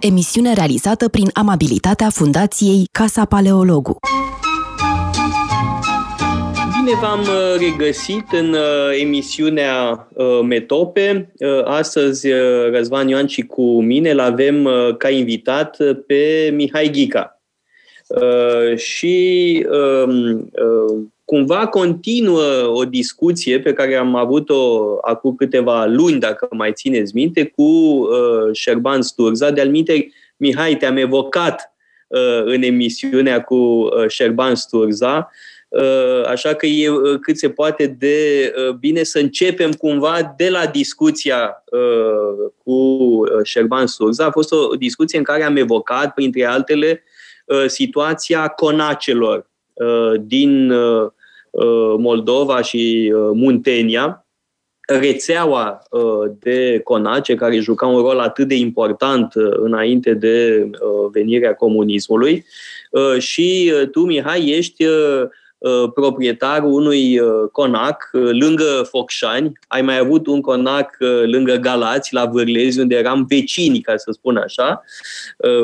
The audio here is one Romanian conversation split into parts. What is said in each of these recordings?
Emisiune realizată prin amabilitatea Fundației Casa Paleologu. Bine v-am uh, regăsit în uh, emisiunea uh, Metope. Astăzi Răzvan Ioan și cu mine îl avem ca invitat pe Mihai Ghica. Și um, cumva continuă o discuție pe care am avut-o acum câteva luni, dacă mai țineți minte, cu Șerban Sturza. De-al minte, Mihai, te-am evocat în emisiunea cu Șerban Sturza Uh, așa că e uh, cât se poate de uh, bine să începem cumva de la discuția cu Șerban Surza. A fost o discuție în care am evocat, printre altele, situația conacelor din Moldova și Muntenia, rețeaua de conace care juca un rol atât de important înainte de venirea comunismului. Și tu, Mihai, ești Uh, proprietarul unui uh, conac uh, lângă Focșani. Ai mai avut un conac lângă Galați, la Vârlezi, unde eram vecini, ca să spun așa,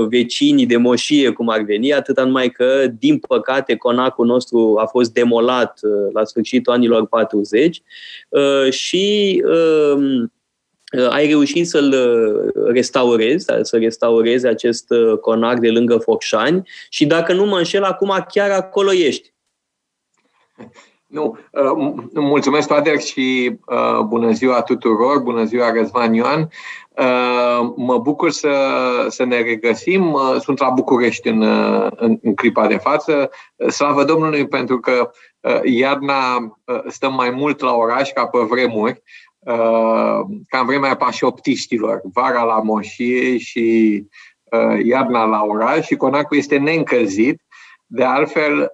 vecinii de moșie, cum ar veni, atâta numai că, din păcate, conacul nostru a fost demolat la sfârșitul anilor 40 și um, ai reușit să-l restaurezi, să restaurezi acest conac de lângă Focșani și dacă nu mă înșel, acum chiar acolo ești. Nu, uh, mulțumesc, Toader, și uh, bună ziua tuturor, bună ziua, Răzvan Ioan. Uh, mă bucur să, să ne regăsim. Sunt la București în, în, în clipa de față. Slavă Domnului pentru că iarna stăm mai mult la oraș ca pe vremuri, ca în vremea pașoptiștilor. Vara la moșie și iarna la oraș și conacul este neîncălzit. De altfel,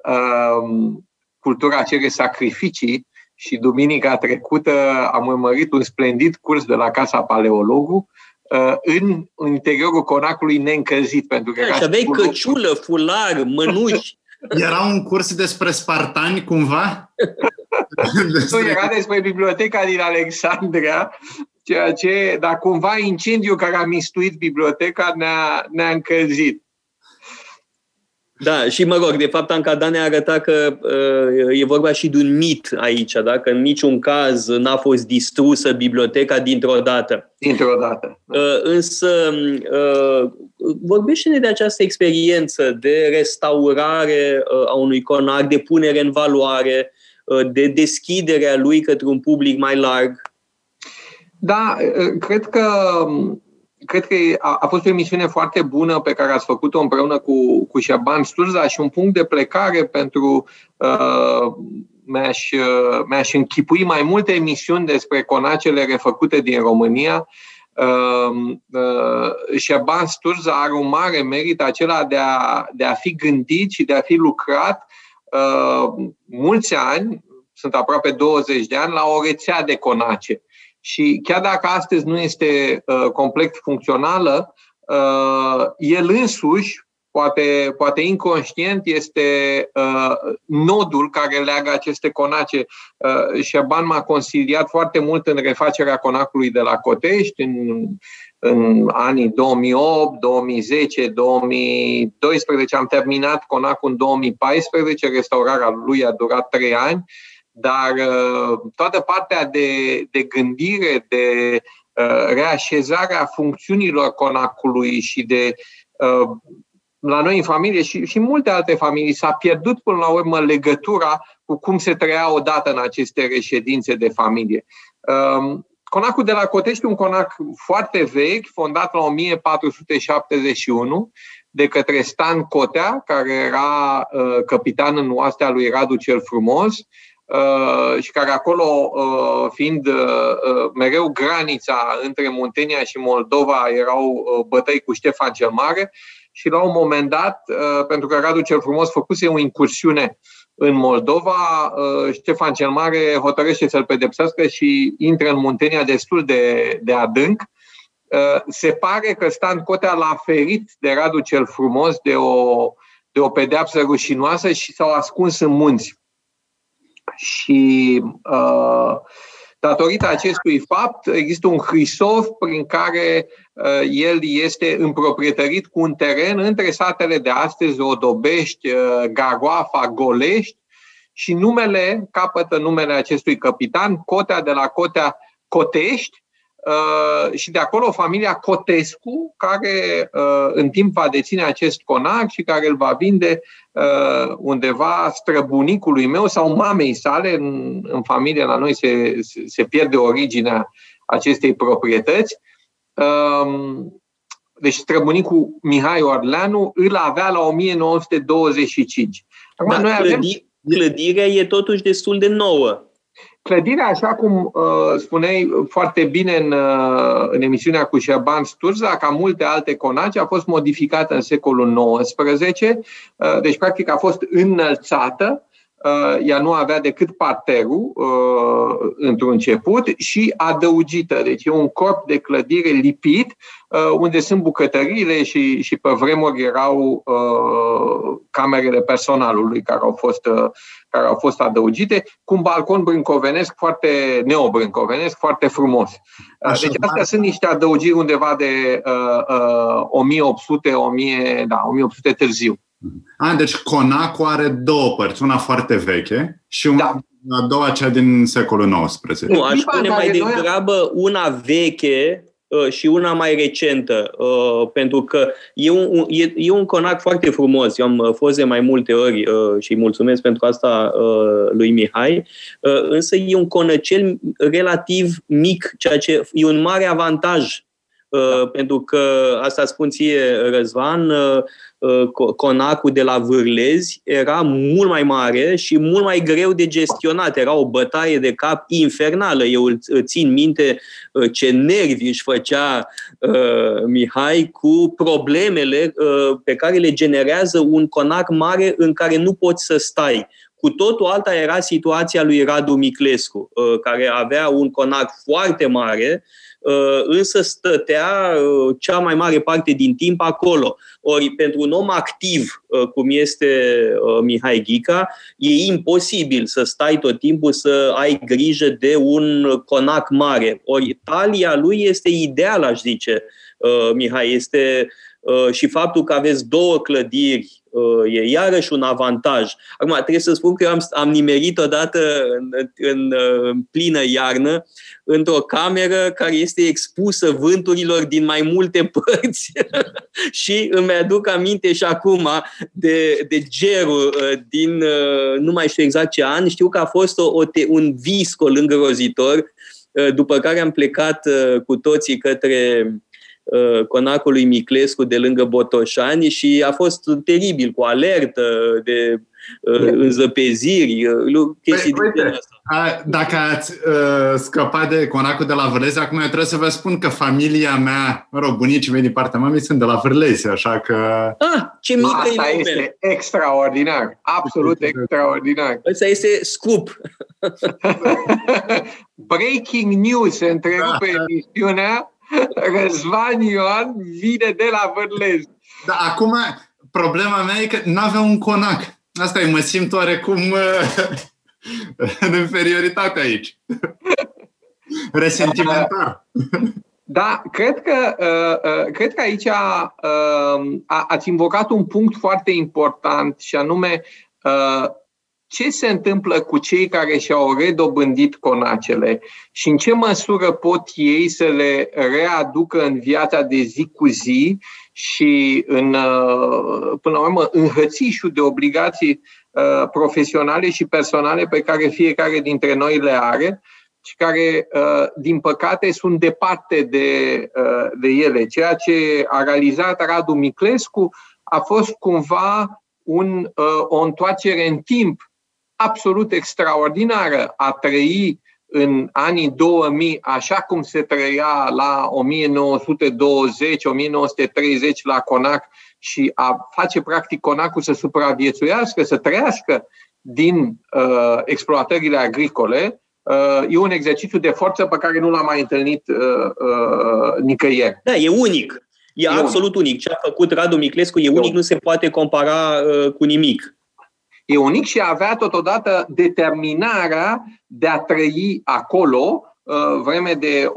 cultura cere sacrificii și duminica trecută am urmărit un splendid curs de la Casa Paleologu uh, în interiorul conacului neîncălzit. Pentru că da, și aveai căciulă, fular, mănuși. Era un curs despre spartani, cumva? nu, era despre biblioteca din Alexandria, ceea ce, dar cumva incendiul care a mistuit biblioteca ne-a, ne-a încălzit. Da, și mă rog, de fapt Anca ne a arătat că uh, e vorba și de un mit aici, da? că în niciun caz n-a fost distrusă biblioteca dintr-o dată. Dintr-o dată. Da. Uh, însă, uh, vorbește-ne de această experiență de restaurare uh, a unui conac, de punere în valoare, uh, de deschidere a lui către un public mai larg. Da, uh, cred că cred că a, a fost o emisiune foarte bună pe care ați făcut-o împreună cu, cu Șaban Sturza și un punct de plecare pentru uh, mi-aș, uh, mi-aș închipui mai multe emisiuni despre conacele refăcute din România. Uh, uh, Șaban Sturza are un mare merit acela de a, de a fi gândit și de a fi lucrat uh, mulți ani, sunt aproape 20 de ani, la o rețea de conace. Și chiar dacă astăzi nu este uh, complet funcțională, uh, el însuși, poate, poate inconștient, este uh, nodul care leagă aceste conace. Uh, Șerban m-a consiliat foarte mult în refacerea conacului de la Cotești, în, în anii 2008, 2010, 2012. Am terminat conacul în 2014, restaurarea lui a durat trei ani dar uh, toată partea de, de gândire, de uh, reașezarea funcțiunilor conacului și de uh, la noi în familie și, și multe alte familii s-a pierdut până la urmă legătura cu cum se trăia odată în aceste reședințe de familie. Um, conacul de la Cotești un conac foarte vechi, fondat la 1471 de către Stan Cotea, care era uh, capitan în oastea lui Radu cel Frumos, Uh, și care acolo, uh, fiind uh, mereu granița între Muntenia și Moldova, erau bătăi cu Ștefan cel Mare și la un moment dat, pentru că Radu cel Frumos făcuse o incursiune în Moldova, Ștefan cel Mare hotărăște să-l pedepsească și intră în Muntenia destul de, de adânc. Se pare că Stan Cotea l-a ferit de Radu cel Frumos de o, de o pedeapsă rușinoasă și s-au ascuns în munți și uh, Datorită acestui fapt, există un hrisof prin care uh, el este împroprietărit cu un teren între satele de astăzi, Odobești, uh, Garoafa, Golești, și numele, capătă numele acestui capitan, Cotea de la Cotea Cotești, Uh, și de acolo familia Cotescu, care uh, în timp va deține acest conac și care îl va vinde uh, undeva străbunicului meu sau mamei sale. În, în familie la noi se, se pierde originea acestei proprietăți. Um, deci străbunicul Mihai Orleanu îl avea la 1925. Acum, Dar noi avem... clădirea e totuși destul de nouă. Clădirea, așa cum uh, spuneai foarte bine în, uh, în emisiunea cu Șerban Sturza, ca multe alte conaci, a fost modificată în secolul XIX, uh, deci practic a fost înălțată Uh, ea nu avea decât parterul uh, într-un început și adăugită. Deci e un corp de clădire lipit uh, unde sunt bucătăriile și, și pe vremuri erau camerele personalului care au fost, care au fost adăugite, cu un balcon brâncovenesc foarte neobrâncovenesc, foarte frumos. Așa, deci astea sunt niște adăugiri undeva de uh, uh, 1800, 1000, da, 1800 târziu. A, deci Conacul are două părți, una foarte veche și una, da. a doua cea din secolul XIX. Nu, aș spune mai degrabă una veche uh, și una mai recentă, uh, pentru că e un, e, e un conac foarte frumos. Eu am uh, fost de mai multe ori și mulțumesc pentru asta lui Mihai, însă e un conăcel relativ mic, ceea ce e un mare avantaj da. pentru că, asta spun ție, Răzvan, Uh, conacul de la Vârlezi era mult mai mare și mult mai greu de gestionat. Era o bătaie de cap infernală. Eu țin minte uh, ce nervi își făcea uh, Mihai cu problemele uh, pe care le generează un conac mare în care nu poți să stai. Cu totul alta era situația lui Radu Miclescu, uh, care avea un conac foarte mare, Uh, însă stătea uh, cea mai mare parte din timp acolo. Ori pentru un om activ, uh, cum este Mihai Ghica, e imposibil să stai tot timpul să ai grijă de un conac mare. Ori talia lui este ideală, aș zice, Mihai. Este și faptul că aveți două clădiri e iarăși un avantaj. Acum, trebuie să spun că eu am, am nimerit odată în, în, în plină iarnă într-o cameră care este expusă vânturilor din mai multe părți și îmi aduc aminte și acum de, de gerul uh, din, uh, nu mai știu exact ce an, știu că a fost o, o te, un visco îngrozitor, uh, după care am plecat cu toții către conacului Miclescu de lângă Botoșani și a fost teribil, cu alertă de înzăpeziri, chestii păi, de asta. A, dacă ați uh, scăpat de conacul de la Vârlezi, acum eu trebuie să vă spun că familia mea, mă rog, bunicii mei din partea mamei sunt de la Vârlezi, așa că... Ah, ce mică Asta e este extraordinar, absolut extraordinar. Asta este scoop. Breaking news, se întrerupe da. emisiunea, Răzvan Ioan vine de la Vârlezi. Da, acum problema mea e că nu avea un conac. Asta e, mă simt oarecum... Uh, în inferioritate aici. Resentimentar. Da, cred că, uh, uh, cred că aici uh, ați invocat un punct foarte important și anume uh, ce se întâmplă cu cei care și-au redobândit conacele și în ce măsură pot ei să le readucă în viața de zi cu zi și în, uh, până la urmă, înhățișul de obligații Uh, profesionale și personale pe care fiecare dintre noi le are și care, uh, din păcate, sunt departe de, uh, de ele. Ceea ce a realizat Radu Miclescu a fost cumva un, o întoarcere în timp absolut extraordinară a trăi în anii 2000, așa cum se trăia la 1920-1930 la Conac și a face practic conacul să supraviețuiască, să trăiască din uh, exploatările agricole, uh, e un exercițiu de forță pe care nu l-am mai întâlnit uh, uh, nicăieri. Da, e unic. E, e absolut unic. unic. Ce a făcut Radu Miclescu e unic, nu se poate compara uh, cu nimic. E unic și avea totodată determinarea de a trăi acolo uh, vreme de 8-9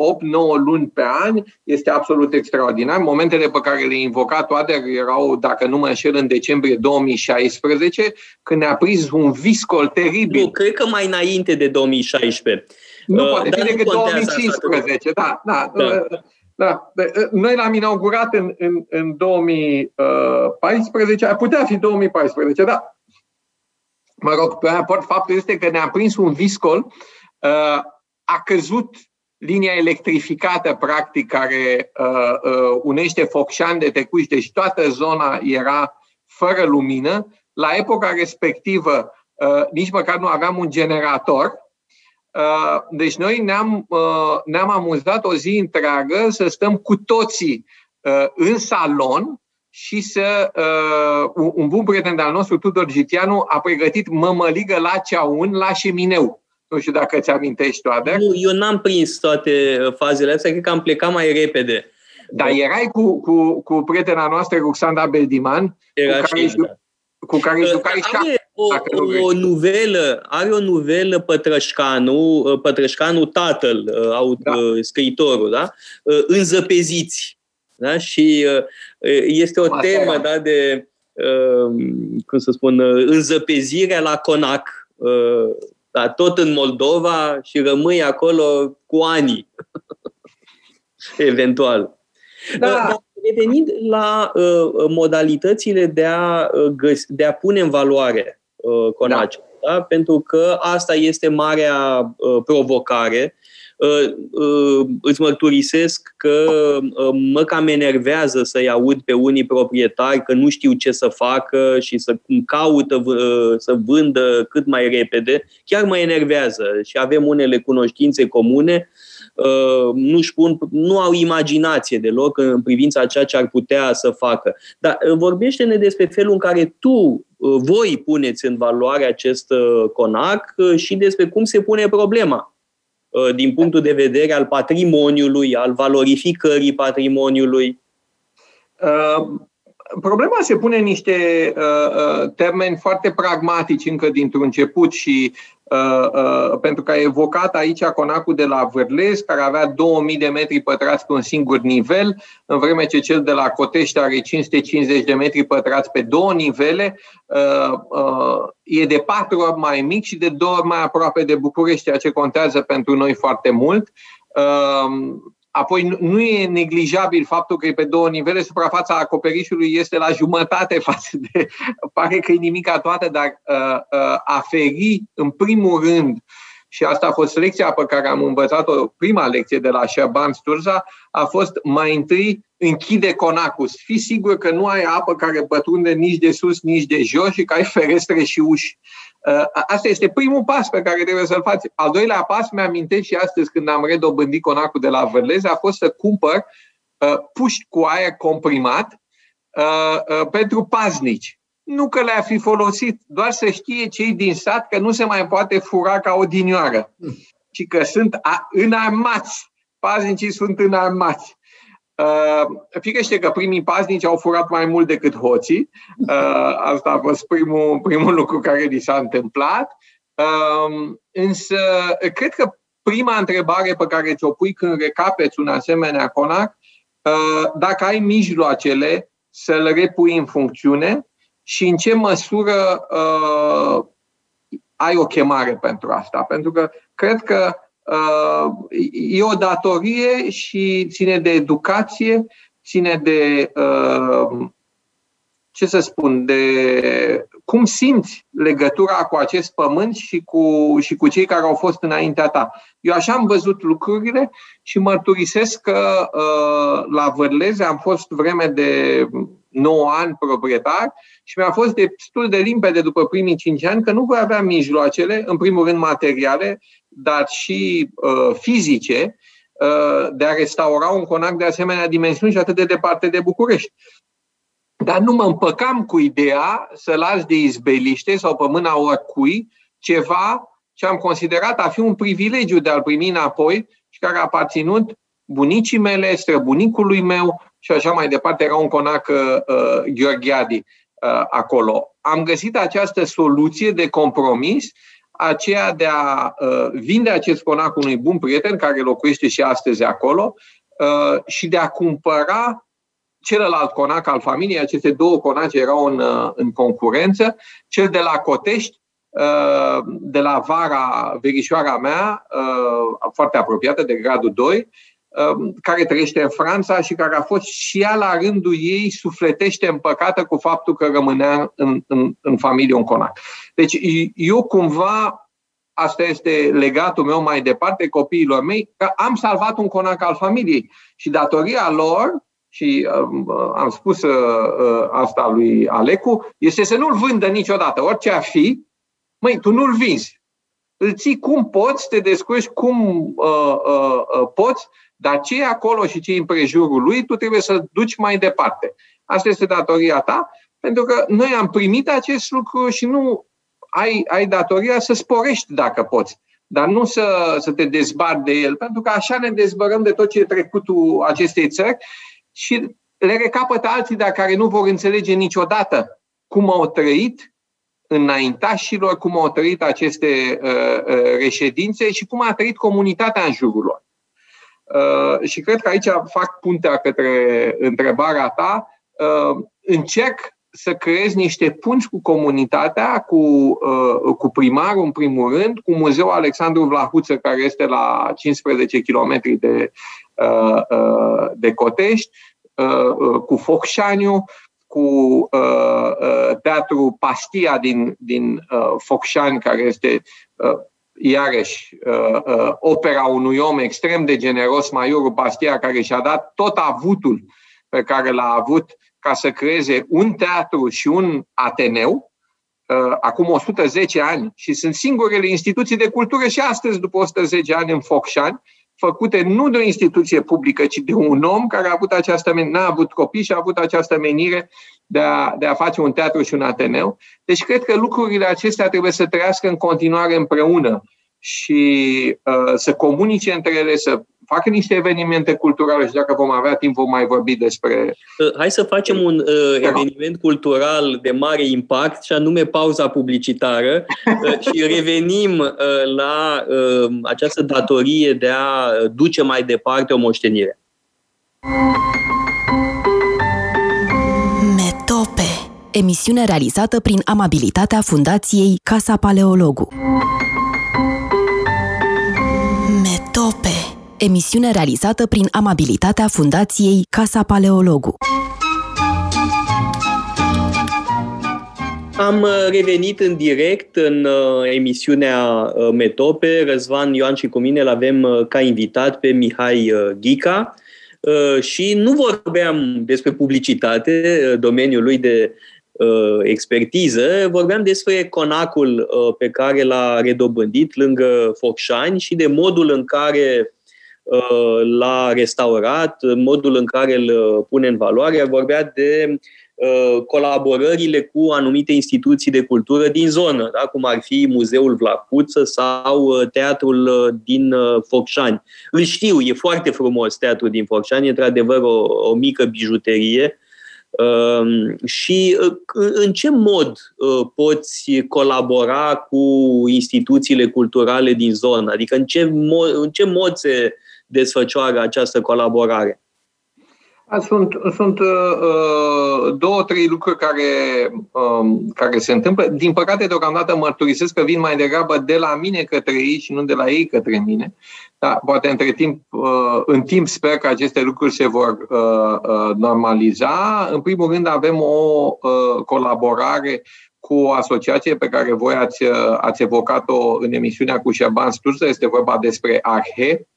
luni pe an este absolut extraordinar. Momentele pe care le-a invocat Oader erau, dacă nu mă înșel, în decembrie 2016, când ne-a prins un viscol teribil. Nu, cred că mai înainte de 2016. Nu uh, poate fi decât 2015, da, da. da. Uh, da. Noi l-am inaugurat în, în, în 2014, ar putea fi 2014, da. Mă rog, pe raport, faptul este că ne-a prins un viscol, a căzut linia electrificată, practic, care unește Focșani de Tecuși, deci toată zona era fără lumină. La epoca respectivă, nici măcar nu aveam un generator, Uh, deci noi ne-am, uh, ne-am amuzat o zi întreagă să stăm cu toții uh, în salon și să un bun prieten al nostru, Tudor Gitianu, a pregătit mămăligă la ceaun, la șemineu. Nu știu dacă ți amintești toate. Nu, eu n-am prins toate fazele astea, cred că am plecat mai repede. Dar erai cu, cu, cu prietena noastră, Ruxanda Beldiman, Era cu care, și, da. cu care jucai are o, o nuvelă, are o nuvelă Pătrășcanu, Pătrășcanu tatăl, da. scriitorul, da? Înzăpeziți. Da? Și este o temă da, de, cum să spun, înzăpezirea la Conac, da, tot în Moldova și rămâi acolo cu ani, eventual. Da. Dar revenind la uh, modalitățile de a, uh, găs- de a pune în valoare uh, Conaci. Da. Da? Pentru că asta este marea uh, provocare. Uh, uh, îți mărturisesc că uh, mă cam enervează să-i aud pe unii proprietari că nu știu ce să facă și să caută uh, să vândă cât mai repede. Chiar mă enervează și avem unele cunoștințe comune Uh, nu pun, nu au imaginație deloc în privința a ceea ce ar putea să facă. Dar uh, vorbește-ne despre felul în care tu, uh, voi puneți în valoare acest conac și despre cum se pune problema din punctul de vedere al patrimoniului, al valorificării patrimoniului. Problema se pune în niște uh, termeni foarte pragmatici încă dintr-un început și Uh, uh, pentru că a evocat aici conacul de la Vârlez, care avea 2000 de metri pătrați pe un singur nivel, în vreme ce cel de la Cotești are 550 de metri pătrați pe două nivele, uh, e de patru ori mai mic și de două ori mai aproape de București, ceea ce contează pentru noi foarte mult. Apoi nu e neglijabil faptul că e pe două nivele, suprafața acoperișului este la jumătate față de, pare că e nimica toată, dar uh, uh, aferi în primul rând, și asta a fost lecția pe care am învățat-o, prima lecție de la Șerban Sturza, a fost mai întâi închide conacus. Fii sigur că nu ai apă care pătrunde nici de sus, nici de jos și că ai ferestre și uși. Uh, asta este primul pas pe care trebuie să-l faci. Al doilea pas, mi-amintesc și astăzi când am redobândit conacul de la Vărlez, a fost să cumpăr uh, puști cu aer comprimat uh, pentru paznici. Nu că le-a fi folosit, doar să știe cei din sat că nu se mai poate fura ca o dinioară, ci că sunt înarmați. Paznicii sunt înarmați. Uh, firește că primii paznici au furat mai mult decât hoții. Uh, asta a fost primul, primul lucru care li s-a întâmplat. Uh, însă, cred că prima întrebare pe care ți-o pui când recapeți un asemenea conac, uh, dacă ai mijloacele să-l repui în funcțiune și în ce măsură uh, ai o chemare pentru asta. Pentru că cred că e o datorie și ține de educație, ține de, uh, ce să spun, de cum simți legătura cu acest pământ și cu, și cu cei care au fost înaintea ta. Eu așa am văzut lucrurile și mărturisesc că uh, la Vărleze am fost vreme de 9 ani proprietar și mi-a fost destul de limpede după primii 5 ani că nu voi avea mijloacele, în primul rând materiale, dar și uh, fizice, uh, de a restaura un conac de asemenea dimensiuni și atât de departe de București. Dar nu mă împăcam cu ideea să las de izbeliște sau pe mâna oricui ceva ce am considerat a fi un privilegiu de a-l primi înapoi și care a aparținut bunicii mele, străbunicului meu și așa mai departe. Era un conac uh, Gheorghiadi uh, acolo. Am găsit această soluție de compromis aceea de a uh, vinde acest conac unui bun prieten care locuiește și astăzi acolo uh, și de a cumpăra celălalt conac al familiei. Aceste două conaci erau în, uh, în concurență. Cel de la Cotești, uh, de la vara verișoara mea, uh, foarte apropiată de gradul 2, Um, care trăiește în Franța și care a fost și ea la rândul ei sufletește împăcată cu faptul că rămânea în, în, în familie un conac. Deci eu cumva, asta este legatul meu mai departe copiilor mei, că am salvat un conac al familiei și datoria lor și um, am spus uh, uh, asta lui Alecu, este să nu-l vândă niciodată, orice ar fi, măi, tu nu-l vinzi. Îl ții cum poți, te descurci cum uh, uh, uh, poți dar ce e acolo și ce e împrejurul lui, tu trebuie să duci mai departe. Asta este datoria ta, pentru că noi am primit acest lucru și nu ai, ai datoria să sporești dacă poți, dar nu să, să te dezbat de el, pentru că așa ne dezbărăm de tot ce e trecutul acestei țări și le recapătă alții de care nu vor înțelege niciodată cum au trăit înaintașilor, cum au trăit aceste uh, uh, reședințe și cum a trăit comunitatea în jurul lor. Uh, și cred că aici fac puntea către întrebarea ta. Uh, încerc să creez niște punți cu comunitatea, cu, uh, cu primarul în primul rând, cu Muzeul Alexandru Vlahuță, care este la 15 km de, uh, uh, de Cotești, uh, uh, cu Focșaniu, cu uh, uh, Teatru Pastia din, din uh, Focșani, care este uh, iarăși, uh, uh, opera unui om extrem de generos, Maiorul Bastia, care și-a dat tot avutul pe care l-a avut ca să creeze un teatru și un ateneu, uh, acum 110 ani, și sunt singurele instituții de cultură și astăzi, după 110 ani, în Focșani, făcute nu de o instituție publică, ci de un om care a avut această n-a avut copii și a avut această menire de a, de a face un teatru și un ateneu. Deci cred că lucrurile acestea trebuie să trăiască în continuare împreună și uh, să comunice între ele, să facă niște evenimente culturale și dacă vom avea timp vom mai vorbi despre... Uh, hai să facem un uh, eveniment cultural de mare impact și anume pauza publicitară uh, și revenim uh, la uh, această datorie de a duce mai departe o moștenire. Metope Emisiune realizată prin amabilitatea Fundației Casa Paleologu. Emisiune realizată prin amabilitatea Fundației Casa Paleologu. Am uh, revenit în direct în uh, emisiunea uh, Metope. Răzvan Ioan și cu mine îl avem ca invitat pe Mihai Ghica și nu vorbeam despre publicitate, domeniul lui de expertiză, vorbeam despre conacul pe care l-a redobândit lângă Focșani și de modul în care Uh, l-a restaurat, modul în care îl uh, pune în valoare. Vorbea de uh, colaborările cu anumite instituții de cultură din zonă, da? cum ar fi Muzeul Vlacuță sau Teatrul din Focșani. Îl știu, e foarte frumos teatrul din Focșani, e într-adevăr o, o mică bijuterie. Um, și în ce mod poți colabora cu instituțiile culturale din zonă? Adică în ce mod, în ce mod se desfășoară această colaborare? Sunt, sunt uh, două, trei lucruri care, um, care se întâmplă. Din păcate, deocamdată mărturisesc că vin mai degrabă de la mine către ei și nu de la ei către mine. Dar poate între timp, uh, în timp sper că aceste lucruri se vor uh, uh, normaliza. În primul rând avem o uh, colaborare cu o asociație pe care voi ați, uh, ați evocat-o în emisiunea cu Șerban Sturță. Este vorba despre ARHE, Uh,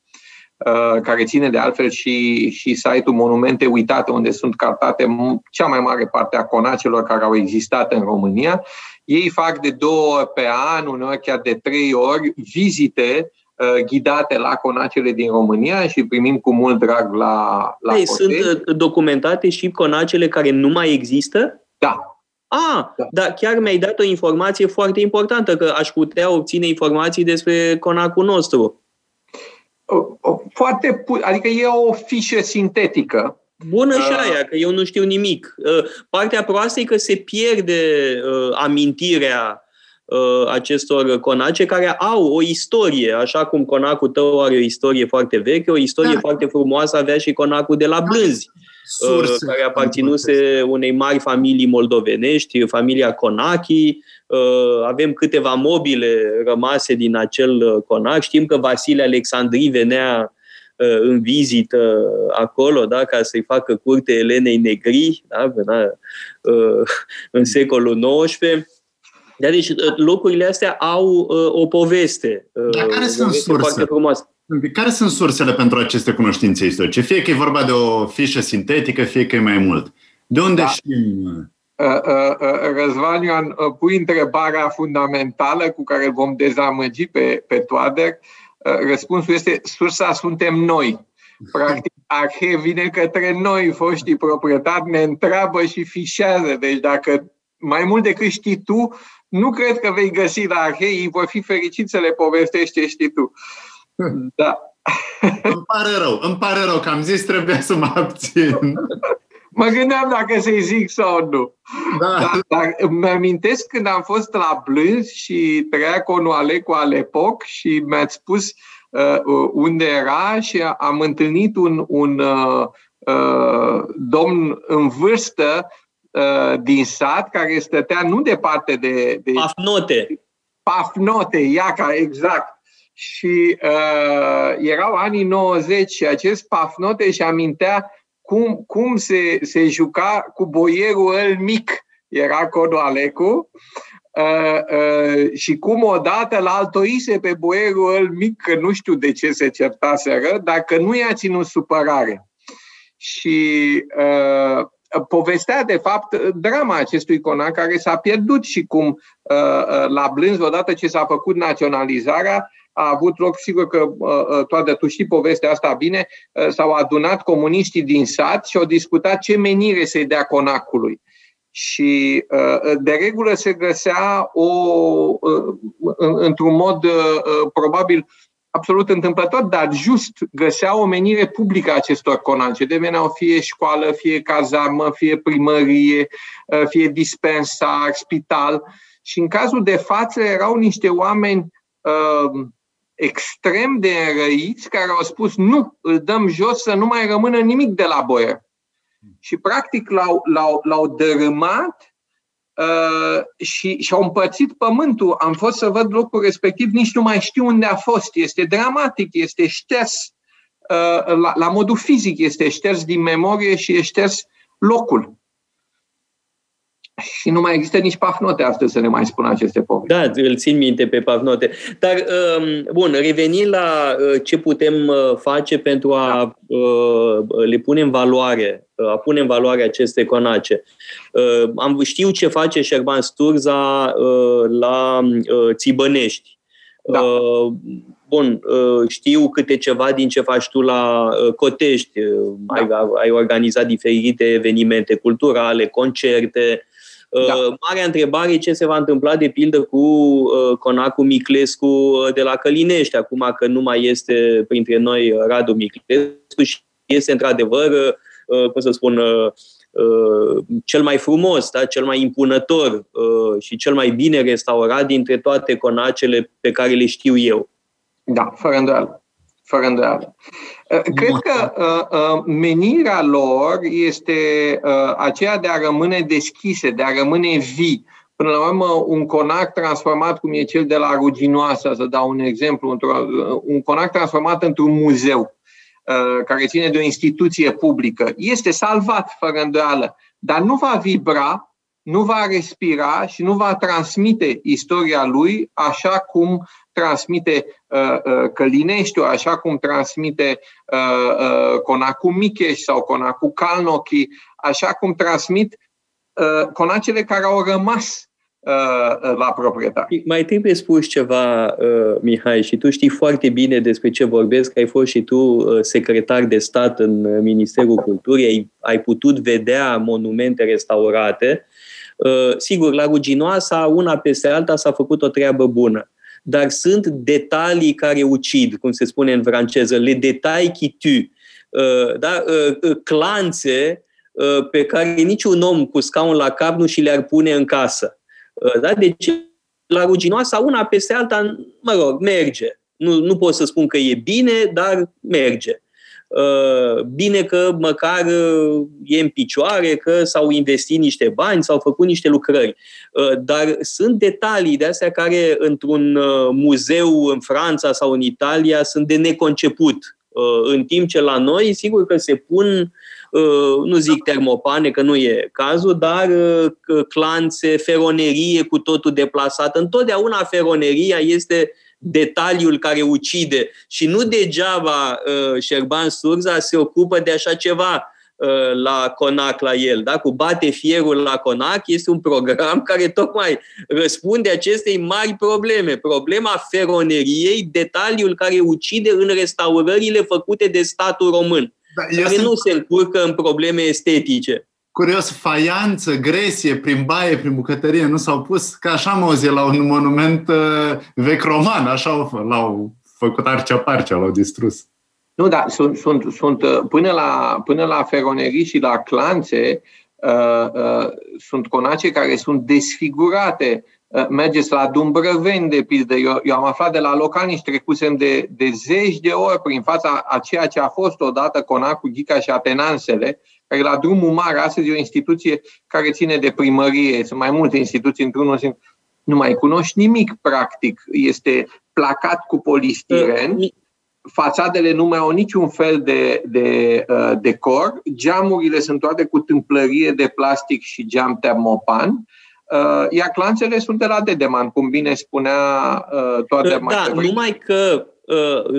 care ține de altfel și, și site-ul Monumente Uitate, unde sunt cartate cea mai mare parte a conacelor care au existat în România. Ei fac de două ori pe an, uneori chiar de trei ori, vizite uh, ghidate la conacele din România și primim cu mult drag la, la Ei, Sunt uh, documentate și conacele care nu mai există? Da, Ah, da. dar chiar mi-ai dat o informație foarte importantă, că aș putea obține informații despre conacul nostru foarte, adică e o fișă sintetică. Bună și uh, aia, că eu nu știu nimic. Uh, partea proastă e că se pierde uh, amintirea uh, acestor conace care au o istorie, așa cum conacul tău are o istorie foarte veche, o istorie da. foarte frumoasă avea și conacul de la Blânzi, Surse. care aparținuse unei mari familii moldovenești, familia Conachi, avem câteva mobile rămase din acel conac. Știm că Vasile Alexandrii venea Uh, în vizită acolo, da, ca să-i facă curte Elenei Negri, da, venea, uh, în secolul XIX. Da, deci uh, locurile astea au o poveste. Dar care sunt surse? Care sunt sursele pentru aceste cunoștințe istorice? Fie că e vorba de o fișă sintetică, fie că e mai mult. De unde da. știm? Răzvan Ioan, pui întrebarea fundamentală cu care vom dezamăgi pe, pe Toader. Uh, răspunsul este sursa suntem noi. Practic, Arhe vine către noi, foștii proprietari, ne întreabă și fișează. Deci dacă mai mult decât știi tu, nu cred că vei găsi la Arhe, ei vor fi fericiți să le povestești ce știi tu. Da. Îmi pare rău, îmi pare rău că am zis trebuie să mă abțin. Mă gândeam dacă să-i zic sau nu. Da. Dar, dar îmi amintesc când am fost la Blâns și trăia conul Alecu Alepoc și mi-ați spus uh, unde era și am întâlnit un, un uh, uh, domn în vârstă uh, din sat care stătea nu departe de... de Pafnote. Pafnote, Iaca, exact și uh, erau anii 90 și acest Pafnote și amintea cum, cum se, se juca cu boierul el mic, era Codu Alecu, uh, uh, și cum odată l altoise pe boierul el mic, că nu știu de ce se certaseră, dacă nu i-a ținut supărare. Și uh, povestea, de fapt, drama acestui conac care s-a pierdut și cum uh, uh la Blânz, odată ce s-a făcut naționalizarea, a avut loc, sigur că uh, uh, toată tu știi povestea asta bine, uh, s-au adunat comuniștii din sat și au discutat ce menire să-i dea conacului. Și de regulă se găsea o, într-un mod probabil absolut întâmplător, dar just găsea o menire publică a acestor conace. Deveneau fie școală, fie cazarmă, fie primărie, fie dispensar, spital. Și în cazul de față erau niște oameni extrem de înrăiți care au spus nu, îl dăm jos să nu mai rămână nimic de la boier. Și practic l-au, l-au, l-au dărâmat uh, și, și au împărțit pământul. Am fost să văd locul respectiv, nici nu mai știu unde a fost. Este dramatic, este șters uh, la, la modul fizic, este șters din memorie și este șters locul și nu mai există nici pafnote astăzi să ne mai spună aceste povești. Da, îl țin minte pe pafnote. Dar, um, bun, revenind la uh, ce putem uh, face pentru a da. Uh, le pune în valoare, a pune în valoare aceste conace. Am știu ce face Șerban Sturza la Țibănești. Da. Bun, știu câte ceva din ce faci tu la Cotești. Da. Ai, ai organizat diferite evenimente culturale, concerte, da. Uh, marea întrebare e ce se va întâmpla, de pildă, cu uh, Conacul Miclescu uh, de la Călinești, acum că nu mai este printre noi Radu Miclescu și este, într-adevăr, cum să spun, cel mai frumos, da? cel mai impunător și cel mai bine restaurat dintre toate conacele pe care le știu eu. Da, fără îndoială fără îndoială. Uh, cred că uh, uh, menirea lor este uh, aceea de a rămâne deschise, de a rămâne vii. Până la urmă, un conac transformat, cum e cel de la Ruginoasa, să dau un exemplu, uh, un conac transformat într-un muzeu uh, care ține de o instituție publică, este salvat fără îndoială, dar nu va vibra nu va respira și nu va transmite istoria lui așa cum transmite uh, uh, Călineștiu, așa cum transmite uh, uh, Conacu Micheș sau Conacu Calnochi, așa cum transmit uh, conacele care au rămas uh, la proprietate. Mai trebuie spus ceva, uh, Mihai, și tu știi foarte bine despre ce vorbesc, ai fost și tu uh, secretar de stat în Ministerul Culturii, ai, ai putut vedea monumente restaurate. Uh, sigur, la Ruginoasa, una peste alta, s-a făcut o treabă bună dar sunt detalii care ucid, cum se spune în franceză, le detai qui tu. Uh, da? Uh, uh, clanțe pe care niciun om cu scaun la cap nu și le-ar pune în casă. Da? Deci la ruginoasa, una peste alta, mă rog, merge. Nu, nu pot să spun că e bine, dar merge. Uh, bine că măcar uh, e în picioare, că s-au investit niște bani, s-au făcut niște lucrări. Uh, dar sunt detalii de astea care într-un muzeu în Franța sau în Italia sunt de neconceput. În timp ce la noi, sigur că se pun nu zic termopane, că nu e cazul, dar clanțe, feronerie cu totul deplasat. Întotdeauna feroneria este detaliul care ucide. Și nu degeaba uh, Șerban Surza se ocupă de așa ceva uh, la CONAC la el, da? cu Bate Fierul la CONAC, este un program care tocmai răspunde acestei mari probleme. Problema feroneriei, detaliul care ucide în restaurările făcute de statul român, da, care nu se încurcă în probleme estetice curios, faianță, gresie prin baie, prin bucătărie, nu s-au pus? Ca așa am auzit la un monument uh, vechi roman, așa l-au făcut arcea-parcea, l-au distrus. Nu, da, sunt, sunt, sunt uh, până, la, până la feronerii și la clanțe, uh, uh, sunt conace care sunt desfigurate. Uh, mergeți la Dumbrăveni, de pildă. Eu, eu am aflat de la localnici trecusem de, de zeci de ori prin fața a ceea ce a fost odată conacul Ghica și Atenansele, care la drumul mare, astăzi e o instituție care ține de primărie, sunt mai multe instituții într-unul singur, nu mai cunoști nimic practic. Este placat cu polistiren, fațadele nu mai au niciun fel de, de uh, decor, geamurile sunt toate cu tâmplărie de plastic și geam termopan, uh, iar clanțele sunt de la Dedeman, cum bine spunea uh, toate da, mai Da, numai că Uh,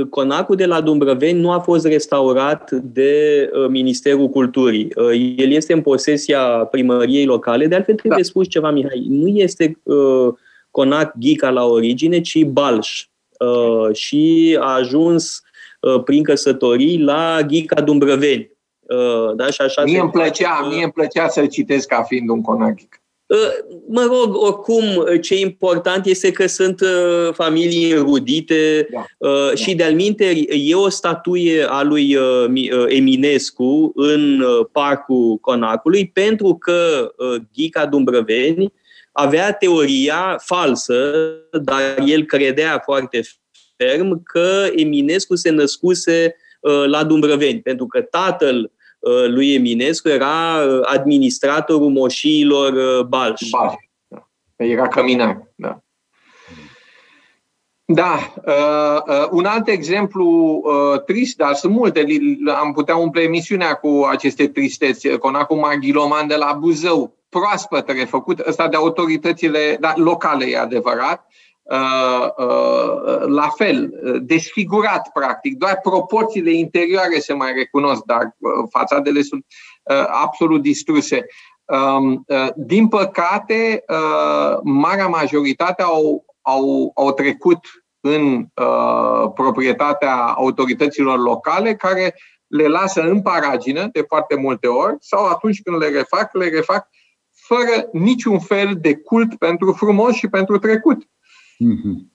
conacul de la Dumbrăveni nu a fost restaurat de uh, Ministerul Culturii. Uh, el este în posesia primăriei locale. De altfel, trebuie da. spus ceva, Mihai. Nu este conac Ghica la origine, ci Balș. Și a ajuns prin căsătorii la Ghica Dumbrăveni. Da? Și așa mie, îmi plăcea, mie îmi plăcea să-l citesc ca fiind un conac Ghica. Ă, mă rog, oricum, ce important este că sunt ă, familii înrudite da. da. și, de-al e o statuie a lui Eminescu în parcul Conacului pentru că Ghica Dumbrăveni avea teoria falsă, dar el credea foarte ferm că Eminescu se născuse la Dumbrăveni, pentru că tatăl Uh, lui Eminescu era uh, administratorul moșiilor uh, Balș. Balș, da. Era căminar, da. Da, uh, uh, un alt exemplu uh, trist, dar sunt multe, am putea umple emisiunea cu aceste tristeți. Conacul Maghiloman de la Buzău, proaspăt refăcut, ăsta de autoritățile da, locale, e adevărat, Uh, uh, la fel, desfigurat practic, doar proporțiile interioare se mai recunosc, dar uh, fațadele sunt absolut distruse. Um, din păcate, marea majoritate au, au, au trecut în proprietatea autorităților locale care le lasă în paragină de foarte multe ori sau atunci când le refac, le refac fără niciun fel de cult pentru frumos și pentru trecut. Mm-hmm.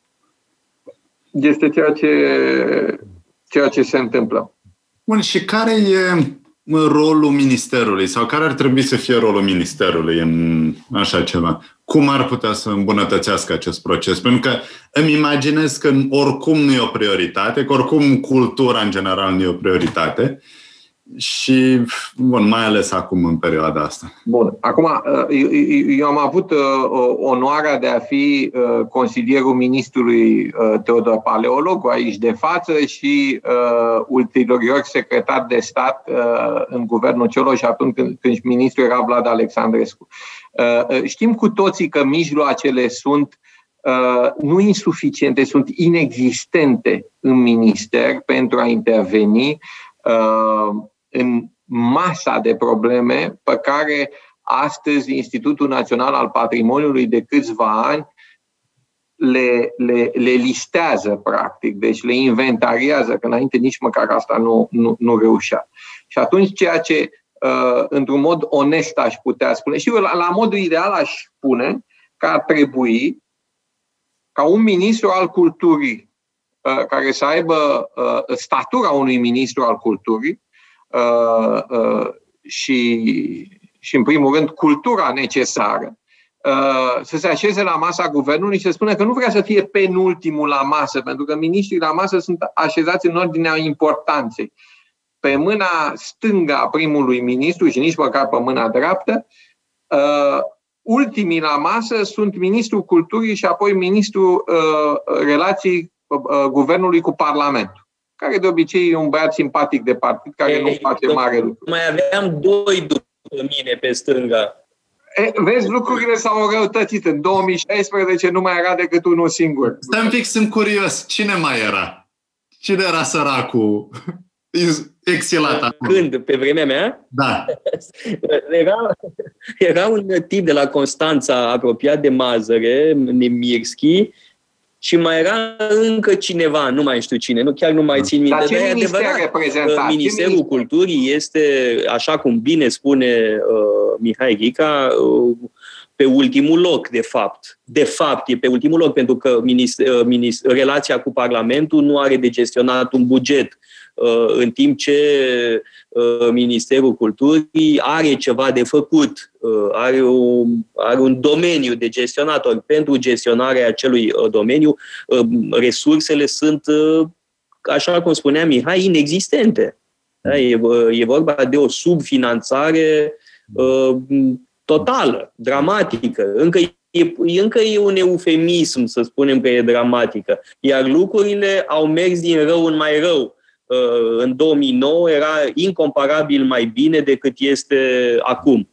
Este ceea ce, ceea ce se întâmplă. Bun, și care e rolul ministerului sau care ar trebui să fie rolul ministerului în așa ceva? Cum ar putea să îmbunătățească acest proces? Pentru că îmi imaginez că oricum nu e o prioritate, că oricum cultura în general nu e o prioritate și, bun, mai ales acum, în perioada asta. Bun. Acum, uh, eu am avut uh, onoarea de a fi uh, consilierul ministrului Teodor Paleologu aici de față și ulterior secretar de stat în guvernul Cioloș atunci când, când ministrul era Vlad Alexandrescu. Știm cu toții că mijloacele sunt nu insuficiente, sunt inexistente în minister pentru a interveni în masa de probleme pe care astăzi Institutul Național al Patrimoniului de câțiva ani le, le, le listează, practic, deci le inventariază, că înainte nici măcar asta nu, nu, nu reușea. Și atunci ceea ce, uh, într-un mod onest, aș putea spune, și la, la modul ideal aș spune că ar trebui ca un ministru al culturii uh, care să aibă uh, statura unui ministru al culturii, uh, uh, și, și, în primul rând, cultura necesară uh, să se așeze la masa guvernului și să spună că nu vrea să fie penultimul la masă, pentru că miniștrii la masă sunt așezați în ordinea importanței. Pe mâna stângă a primului ministru și nici măcar pe mâna dreaptă, uh, ultimii la masă sunt ministrul culturii și apoi ministrul relației guvernului cu Parlamentul care de obicei e un băiat simpatic de partid, care Ei, nu face mare lucru. Mai aveam doi după mine pe stânga. E, vezi, lucrurile s-au răutățit. În 2016 nu mai era decât unul singur. Stai un pic, sunt curios. Cine mai era? Cine era săracul? Exilat Când? Pe vremea mea? Da. Era, era un tip de la Constanța, apropiat de Mazăre, Nemirski, și mai era încă cineva, nu mai știu cine, nu chiar nu mai țin minte. Dar ce adevărat, Ministerul Culturii este, așa cum bine spune uh, Mihai Ghica, uh, pe ultimul loc, de fapt. De fapt, e pe ultimul loc, pentru că minister, uh, minister, relația cu Parlamentul nu are de gestionat un buget Uh, în timp ce uh, Ministerul Culturii are ceva de făcut, uh, are un, are un domeniu de gestionator. Pentru gestionarea acelui domeniu, resursele sunt, așa cum spunea Mihai, inexistente. Da? E, e vorba de o subfinanțare totală, dramatică. Încă e, încă e un eufemism să spunem că e dramatică. Iar lucrurile au mers din rău în mai rău. Uh, în 2009 era incomparabil mai bine decât este acum.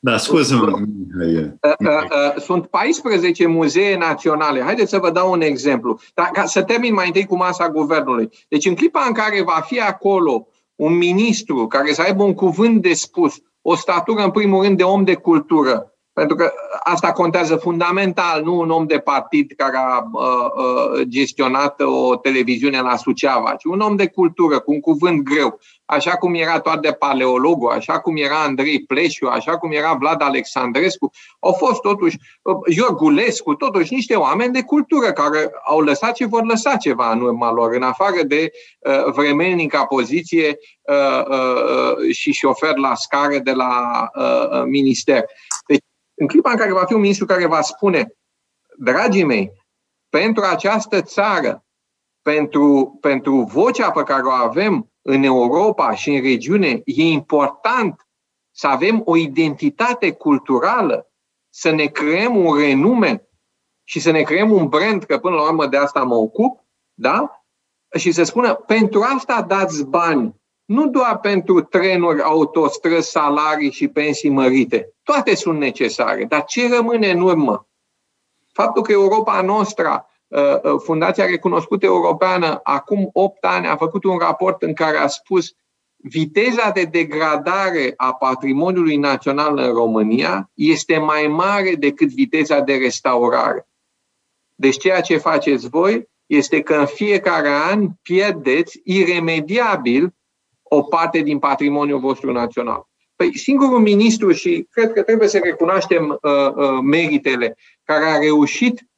Da, scuze-mă. Uh, uh, sunt 14 muzee naționale. Haideți să vă dau un exemplu. Dar ca să termin mai întâi cu masa guvernului. Deci în clipa în care va fi acolo un ministru care să aibă un cuvânt de spus, o statură în primul rând de om de cultură, pentru că asta contează fundamental, nu un om de partid care a uh, uh, gestionat o televiziune la Suceava, ci un om de cultură, cu un cuvânt greu, așa cum era toate de Paleologu, așa cum era Andrei Pleșiu, așa cum era Vlad Alexandrescu, au fost totuși uh, Iorgulescu, totuși niște oameni de cultură care au lăsat și vor lăsa ceva în urma lor, în afară de uh, vremelnica poziție uh, uh, și șofer la scară de la uh, minister. Deci în clipa în care va fi un ministru care va spune, dragii mei, pentru această țară, pentru, pentru vocea pe care o avem în Europa și în regiune, e important să avem o identitate culturală, să ne creăm un renume și să ne creăm un brand, că până la urmă de asta mă ocup, da? Și să spună, pentru asta dați bani, nu doar pentru trenuri, autostrăzi, salarii și pensii mărite. Toate sunt necesare, dar ce rămâne în urmă? Faptul că Europa noastră, uh, uh, Fundația Recunoscută Europeană, acum 8 ani a făcut un raport în care a spus viteza de degradare a patrimoniului național în România este mai mare decât viteza de restaurare. Deci ceea ce faceți voi este că în fiecare an pierdeți iremediabil o parte din patrimoniul vostru național. Păi singurul ministru, și cred că trebuie să recunoaștem uh, uh, meritele, care a reușit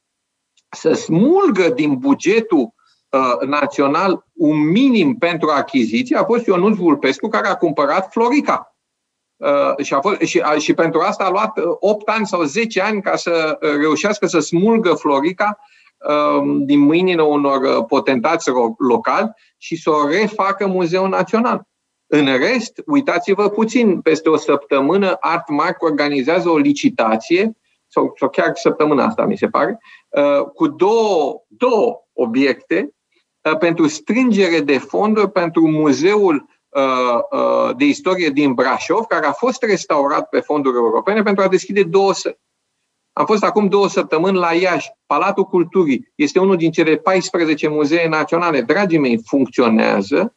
să smulgă din bugetul uh, național un minim pentru achiziție, a fost Ionuț Vulpescu, care a cumpărat Florica. Uh, și, a fost, și, a, și pentru asta a luat 8 uh, ani sau 10 ani ca să uh, reușească să smulgă Florica Um, din mâinile unor uh, potentați locali și să o refacă Muzeul Național. În rest, uitați-vă puțin, peste o săptămână Artmark organizează o licitație, sau, sau chiar săptămâna asta, mi se pare, uh, cu două, două obiecte uh, pentru strângere de fonduri pentru Muzeul de Istorie din Brașov, care a fost restaurat pe fonduri europene pentru a deschide două sări. Am fost acum două săptămâni la Iași. Palatul Culturii este unul din cele 14 muzee naționale. Dragii mei, funcționează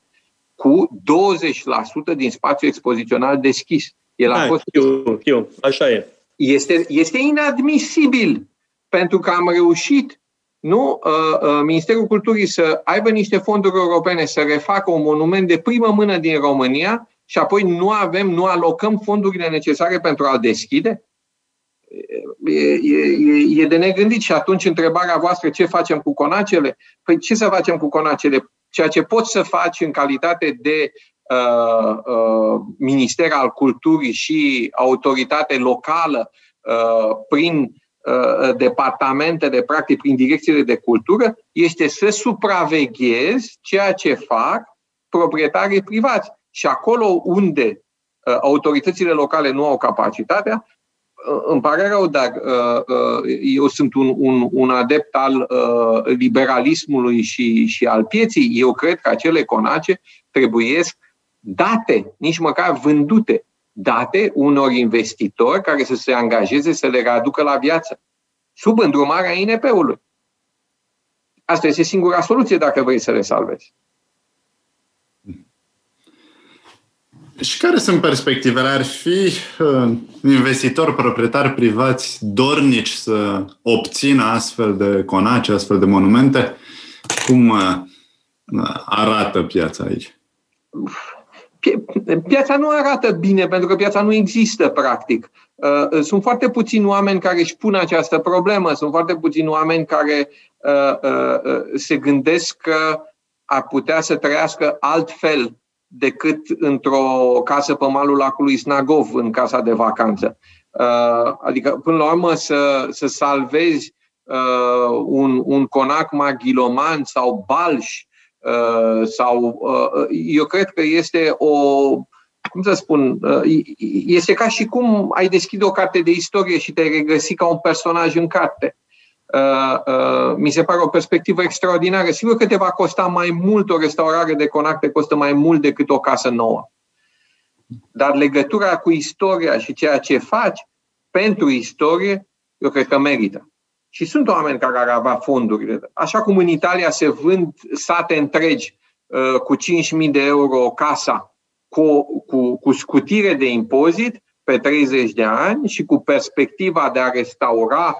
cu 20% din spațiu expozițional deschis. El a fost... Știu, știu, așa e. Este, este inadmisibil pentru că am reușit nu, uh, uh, Ministerul Culturii să aibă niște fonduri europene să refacă un monument de primă mână din România și apoi nu avem, nu alocăm fondurile necesare pentru a deschide? E, e, e de negândit și atunci întrebarea voastră ce facem cu conacele? Păi ce să facem cu conacele? Ceea ce poți să faci în calitate de uh, uh, minister al culturii și autoritate locală prin departamentele, practic prin direcțiile de cultură, este să supraveghezi ceea ce fac proprietarii privați. Și acolo unde autoritățile locale nu au capacitatea, îmi pare rău, dar eu sunt un, un, un adept al liberalismului și, și al pieții. Eu cred că acele conace trebuiesc date, nici măcar vândute, date unor investitori care să se angajeze să le readucă la viață, sub îndrumarea INP-ului. Asta este singura soluție dacă vrei să le salvezi. Și care sunt perspectivele? Ar fi uh, investitori, proprietari privați dornici să obțină astfel de conace, astfel de monumente? Cum uh, arată piața aici? Piața nu arată bine, pentru că piața nu există, practic. Uh, sunt foarte puțini oameni care își pun această problemă, sunt foarte puțini oameni care uh, uh, se gândesc că ar putea să trăiască altfel decât într-o casă pe malul lacului Snagov, în casa de vacanță. Adică, până la urmă, să, să salvezi un, un conac maghiloman sau balș Uh, sau uh, eu cred că este o, cum să spun, uh, este ca și cum ai deschide o carte de istorie și te-ai regăsi ca un personaj în carte. Mi se pare o perspectivă extraordinară. Sigur că te va costa mai mult o restaurare de conac, te costă mai mult decât o casă nouă. Dar legătura cu istoria și ceea ce faci pentru istorie, eu cred că merită. Și sunt oameni care ar avea fonduri. Așa cum în Italia se vând sate întregi uh, cu 5.000 de euro casa, cu, cu, cu scutire de impozit pe 30 de ani și cu perspectiva de a restaura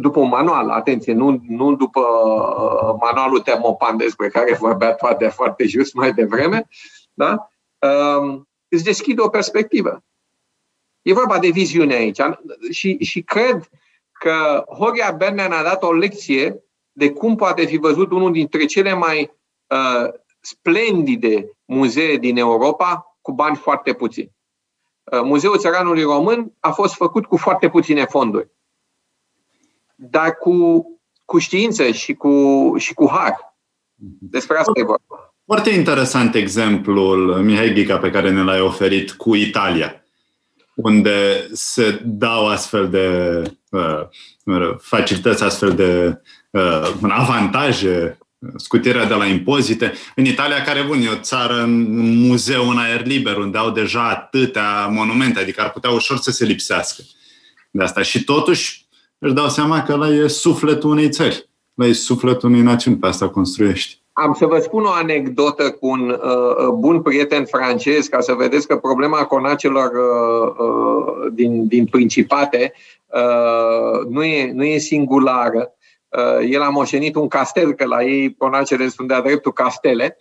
după un manual, atenție, nu, nu după uh, manualul Termopan despre care vorbea toate foarte just mai devreme, da? Um, îți deschide o perspectivă. E vorba de viziune aici și, și cred că Horia Bernea ne-a dat o lecție de cum poate fi văzut unul dintre cele mai uh, splendide muzee din Europa cu bani foarte puțini. Uh, Muzeul Țăranului Român a fost făcut cu foarte puține fonduri, dar cu, cu știință și cu, și cu har. Despre asta e vorba. Foarte interesant exemplul, Mihai Ghica, pe care ne l-ai oferit cu Italia unde se dau astfel de uh, facilități, astfel de uh, avantaje, scutirea de la impozite. În Italia, care bun, e o țară în muzeu în aer liber, unde au deja atâtea monumente, adică ar putea ușor să se lipsească de asta. Și totuși își dau seama că ăla e sufletul unei țări. Ăla e sufletul unei națiuni, pe asta construiești. Am să vă spun o anecdotă cu un uh, bun prieten francez, ca să vedeți că problema conacelor uh, uh, din, din Principate uh, nu, e, nu e singulară. Uh, el a moșenit un castel, că la ei conacele sunt de-a dreptul castele.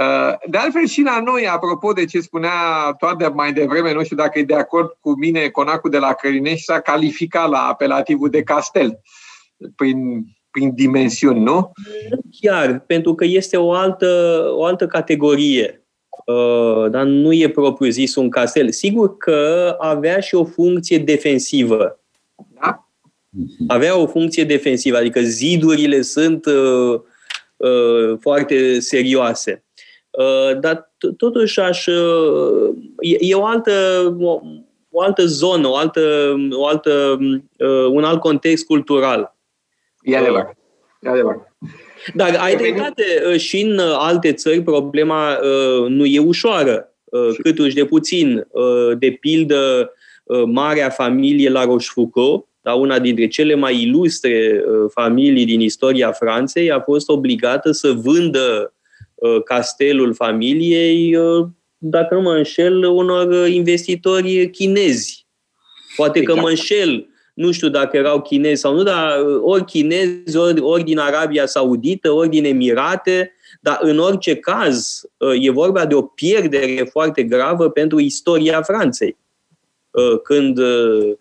Uh, de altfel și la noi, apropo de ce spunea toate mai devreme, nu știu dacă e de acord cu mine, conacul de la Călinești s-a calificat la apelativul de castel prin prin dimensiuni, nu? Chiar, pentru că este o altă, o altă categorie. Uh, dar nu e propriu zis un castel. Sigur că avea și o funcție defensivă. Da? Avea o funcție defensivă, adică zidurile sunt uh, uh, foarte serioase. Uh, dar totuși aș, uh, e, e o altă o, o altă zonă, o altă, o altă, uh, un alt context cultural. E adevărat. E adevărat. Dar ai dreptate, uh, și în uh, alte țări problema uh, nu e ușoară, cât uși de puțin. De pildă, marea familie La Rochefoucauld, da, una dintre cele mai ilustre familii din istoria Franței, a fost obligată să vândă castelul familiei, dacă nu mă înșel, unor investitori chinezi. Poate exact. că mă înșel, nu știu dacă erau chinezi sau nu, dar uh, ori chinezi, ori, ori din Arabia Saudită, ori din Emirate, dar în orice caz uh, e vorba de o pierdere foarte gravă pentru istoria Franței. Uh, când Uh,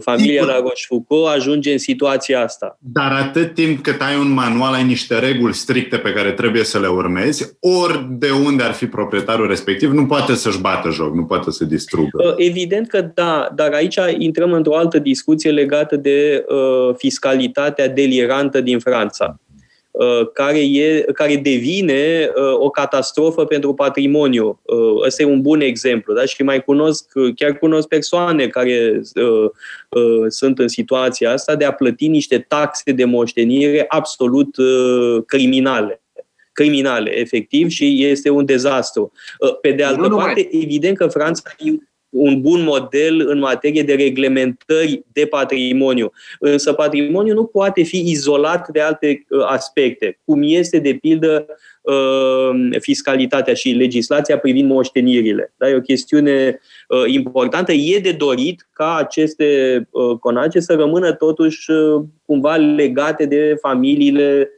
familia Sigur. la Rochefoucauld ajunge în situația asta. Dar atât timp cât ai un manual, ai niște reguli stricte pe care trebuie să le urmezi, ori de unde ar fi proprietarul respectiv, nu poate să-și bată joc, nu poate să distrugă. Uh, evident că da, dar aici intrăm într-o altă discuție legată de uh, fiscalitatea delirantă din Franța. Uh, care, e, care devine uh, o catastrofă pentru patrimoniu. Uh, ăsta e un bun exemplu. Da? Și mai cunosc, chiar cunosc persoane care sunt în situația asta de a plăti niște taxe de moștenire absolut criminale criminale, efectiv, și este un dezastru. Pe de altă nu, parte, nu evident că Franța un bun model în materie de reglementări de patrimoniu. Însă patrimoniul nu poate fi izolat de alte uh, aspecte, cum este, de pildă, uh, fiscalitatea și legislația privind moștenirile. Da? E o chestiune uh, importantă. E de dorit ca aceste conace să rămână totuși cumva legate de familiile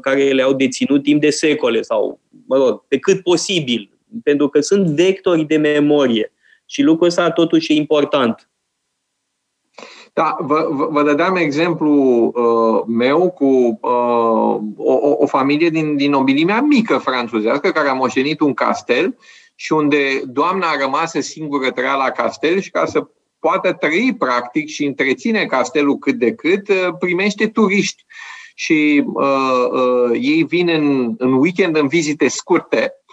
care le-au deținut timp de secole sau, mă rog, pe cât posibil, pentru că sunt vectori de memorie. Și lucrul ăsta totuși e important. Da, vă, vă dădeam exemplu uh, meu cu uh, o, o familie din, din nobilimea mică franțuzească care a moștenit un castel și unde doamna a rămas singură trăia la castel și ca să poată trăi practic și întreține castelul cât de cât, uh, primește turiști. Și uh, uh, ei vin în, în weekend în vizite scurte Ehm,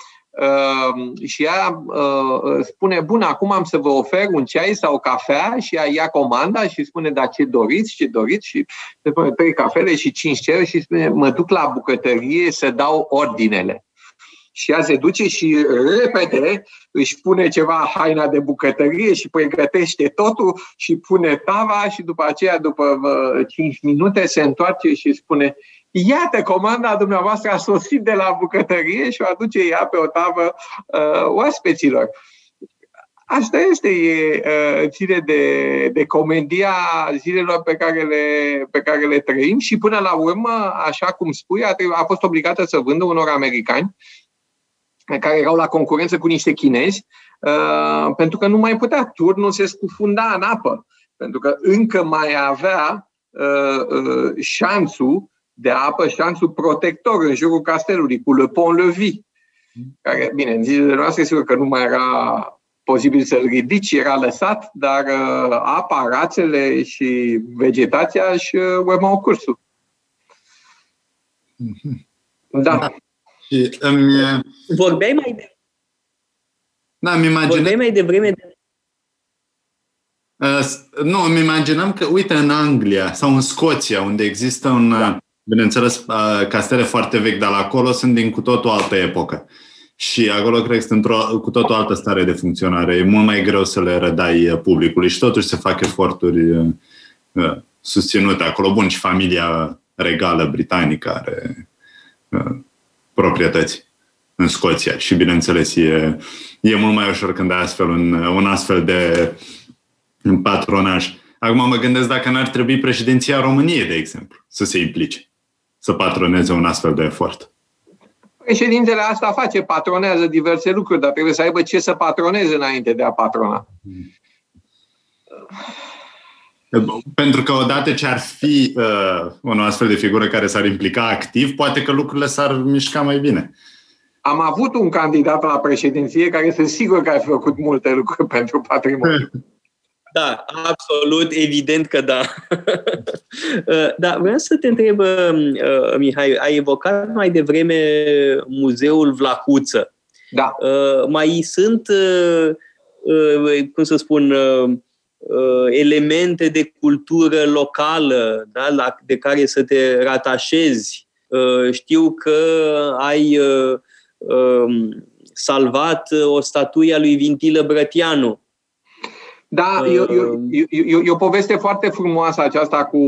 și ea uh, spune, bun, acum am să vă ofer un ceai sau o cafea și ea ia comanda și spune, da, ce doriți, ce doriți și se spune trei cafele și cinci ceruri și spune, mă duc la bucătărie să dau ordinele. Și ea se duce și repede își pune ceva haina de bucătărie și pregătește totul și pune tava și după aceea, după 5 minute, se întoarce și spune Iată, comanda dumneavoastră a sosit de la bucătărie și o aduce ea pe o tavă uh, oaspeților. Asta este, e, uh, ține de, de comedia zilelor pe care, le, pe care le trăim și până la urmă, așa cum spui, a, a fost obligată să vândă unor americani care erau la concurență cu niște chinezi, uh, pentru că nu mai putea, turnul se scufunda în apă, pentru că încă mai avea uh, uh, șanțul de apă, șanțul protector în jurul castelului, cu Le Pont-Levis, care, bine, în zilele noastre, sigur că nu mai era posibil să-l ridici, era lăsat, dar uh, apa, rațele și vegetația își uh, urmau cursul. Mhm. Da. da. Și îmi... Vorbeai mai de... Da, mi imaginez... Vorbeai mai devreme de... Uh, nu, îmi imaginam că, uite, în Anglia sau în Scoția, unde există un, da. Bineînțeles, uh, castele foarte vechi, dar acolo sunt din cu totul altă epocă. Și acolo cred că sunt într-o cu totul altă stare de funcționare. E mult mai greu să le rădai uh, publicului și totuși se fac eforturi uh, uh, susținute acolo. Bun, și familia regală britanică are uh, proprietăți în Scoția și, bineînțeles, e, e mult mai ușor când ai astfel un, un astfel de patronaj. Acum mă gândesc dacă n-ar trebui președinția României, de exemplu, să se implice, să patroneze un astfel de efort. Președintele asta face, patronează diverse lucruri, dar trebuie să aibă ce să patroneze înainte de a patrona. Pentru că odată ce ar fi uh, o astfel de figură care s-ar implica activ, poate că lucrurile s-ar mișca mai bine. Am avut un candidat la președinție care sunt sigur că a făcut multe lucruri pentru patrimoniu. Da, absolut, evident că da. Uh, da, vreau să te întreb, uh, Mihai, ai evocat mai devreme muzeul Vlahuță. Da. Uh, mai sunt, cum să spun, elemente de cultură locală da, la, de care să te ratașezi. Știu că ai um, salvat o statuie a lui Vintilă Brătianu da, uh, e, e, e, e o poveste foarte frumoasă aceasta cu,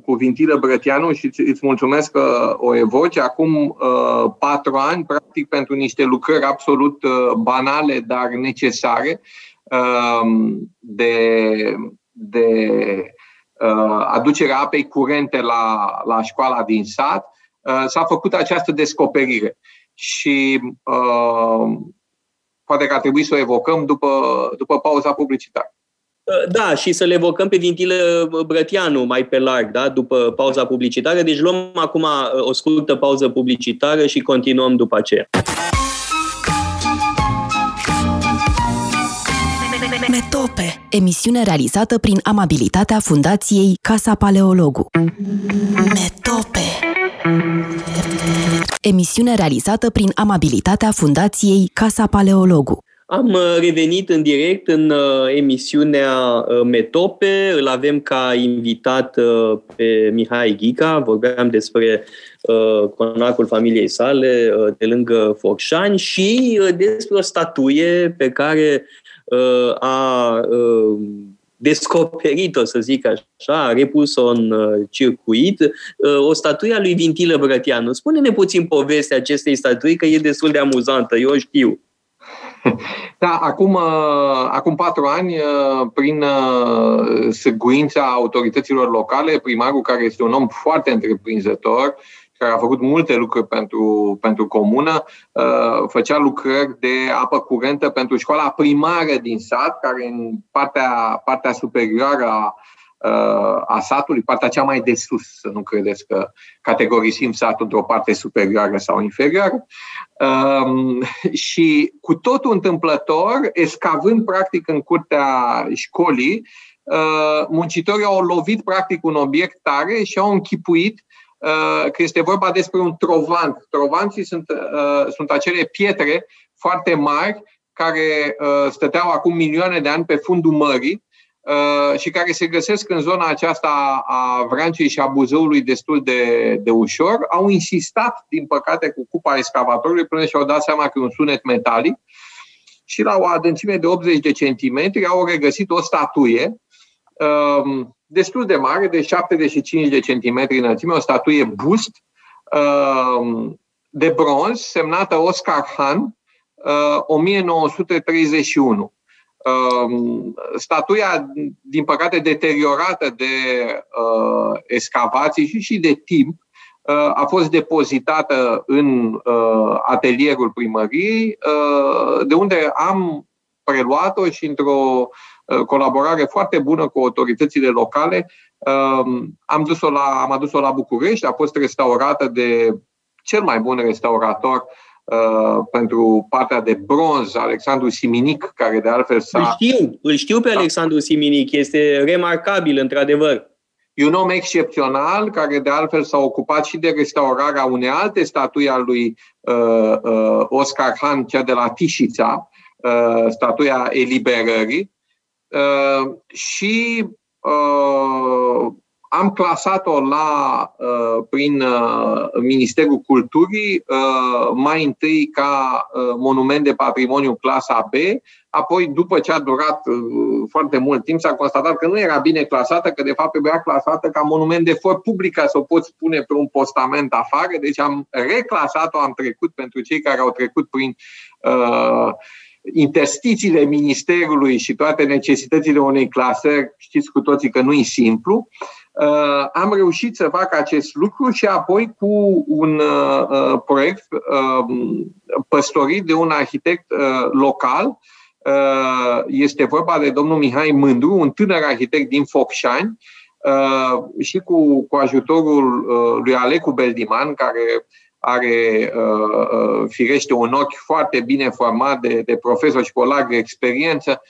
cu Vintilă Brătianu și îți, îți mulțumesc că o evoci. Acum uh, patru ani, practic, pentru niște lucrări absolut uh, banale, dar necesare, uh, de, de uh, aducerea apei curente la, la școala din sat, uh, s-a făcut această descoperire. Și uh, poate că ar trebui să o evocăm după, după pauza publicitară. Da, și să le evocăm pe Vintilă Brătianu mai pe larg, da? după pauza publicitară. Deci luăm acum o scurtă pauză publicitară și continuăm după aceea. Metope, emisiune realizată prin amabilitatea Fundației Casa Paleologu. Metope. Emisiune realizată prin amabilitatea Fundației Casa Paleologu. Am uh, revenit în direct în uh, emisiunea uh, Metope. Îl avem ca invitat pe Mihai Ghica. Vorbeam despre conacul familiei sale de lângă Focșani și despre o statuie pe care a descoperit-o, să zic așa, a repus-o în circuit, o statuie a lui Vintilă Brătianu. Spune-ne puțin povestea acestei statui, că e destul de amuzantă, eu știu. Da, acum, uh, acum patru ani, uh, prin uh, săguința autorităților locale, primarul, care este un om foarte întreprinzător, care a făcut multe lucruri pentru, pentru comună, făcea lucrări de apă curentă pentru școala primară din sat, care în partea, partea superioară a a satului, partea cea mai de sus, să nu credeți că categorisim satul într-o parte superioară sau inferioară. Um, și cu totul întâmplător, escavând practic în curtea școlii, uh, muncitorii au lovit practic un obiect tare și au închipuit uh, că este vorba despre un trovant. Trovanții sunt, uh, sunt acele pietre foarte mari care uh, stăteau acum milioane de ani pe fundul mării Uh, și care se găsesc în zona aceasta a Vrancei și a Buzăului destul de, de ușor, au insistat, din păcate, cu cupa excavatorului până și-au dat seama că e un sunet metalic și la o adâncime de 80 de centimetri au regăsit o statuie um, destul de mare, de 75 de centimetri înălțime, o statuie bust um, de bronz semnată Oscar Han, 1931. Uh, Um, statuia, din păcate, deteriorată de uh, excavații și și de timp, uh, a fost depozitată în uh, atelierul primăriei, uh, de unde am preluat-o și într-o uh, colaborare foarte bună cu autoritățile locale, uh, am, dus-o la, am adus-o la București, a fost restaurată de cel mai bun restaurator Uh, pentru partea de bronz, Alexandru Siminic, care de altfel s-a... Îl știu, îl știu pe da. Alexandru Siminic, este remarcabil, într-adevăr. E un om excepțional care de altfel s-a ocupat și de restaurarea unei alte statui a lui uh, uh, Oscar Han, cea de la Tișița, uh, statuia eliberării. Uh, și uh, am clasat-o la, uh, prin uh, Ministerul Culturii, uh, mai întâi ca monument de patrimoniu clasa B, apoi, după ce a durat foarte mult timp, s-a constatat că nu era bine clasată, că de fapt trebuia clasată ca monument de for public, ca să o poți pune pe un postament afară. Deci am reclasat-o, am trecut pentru cei care au trecut prin uh, interstițiile Ministerului și toate necesitățile unei clasări, știți cu toții că nu e simplu. Uh, Uh, am reușit să fac acest lucru și apoi cu un uh, uh, proiect păstorit de un arhitect local. Este vorba de domnul Mihai Mândru, un tânăr arhitect din Focșani, și cu, cu ajutorul lui Alecu Beldiman, care are firește un ochi foarte bine format de, de profesor și cu o largă experiență,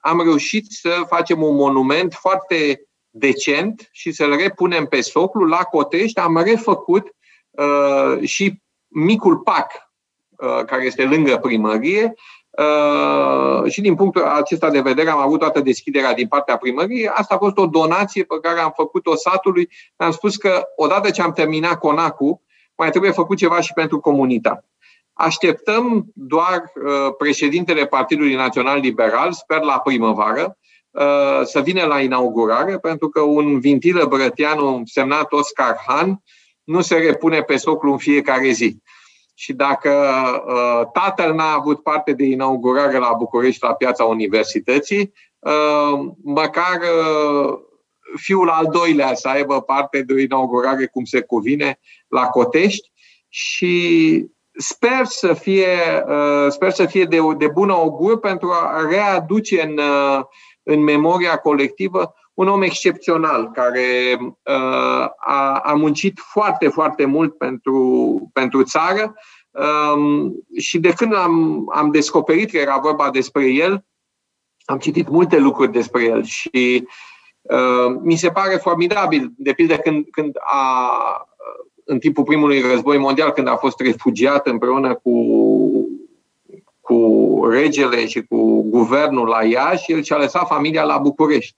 am reușit să facem un monument foarte decent și să-l repunem pe soclu. La Cotești am refăcut uh, și micul pac uh, care este lângă primărie uh, și din punctul acesta de vedere am avut toată deschiderea din partea primăriei. Asta a fost o donație pe care am făcut-o satului. Am spus că odată ce am terminat conacul, mai trebuie făcut ceva și pentru comunitate. Așteptăm doar uh, președintele Partidului Național Liberal, sper la primăvară, Uh, să vină la inaugurare, pentru că un vintilă brăteanu semnat Oscar Han nu se repune pe soclu în fiecare zi. Și dacă uh, tatăl n-a avut parte de inaugurare la București, la piața Universității, uh, măcar uh, fiul al doilea să aibă parte de o inaugurare cum se cuvine la Cotești și sper să fie, uh, sper să fie de, de bună augur pentru a readuce în, uh, în memoria colectivă un om excepțional care uh, a, a muncit foarte, foarte mult pentru, pentru țară um, și de când am, am descoperit că era vorba despre el, am citit multe lucruri despre el și uh, mi se pare formidabil, de pildă când, când a, în timpul primului război mondial, când a fost refugiat împreună cu, cu regele și cu guvernul la Iași, el și-a lăsat familia la București.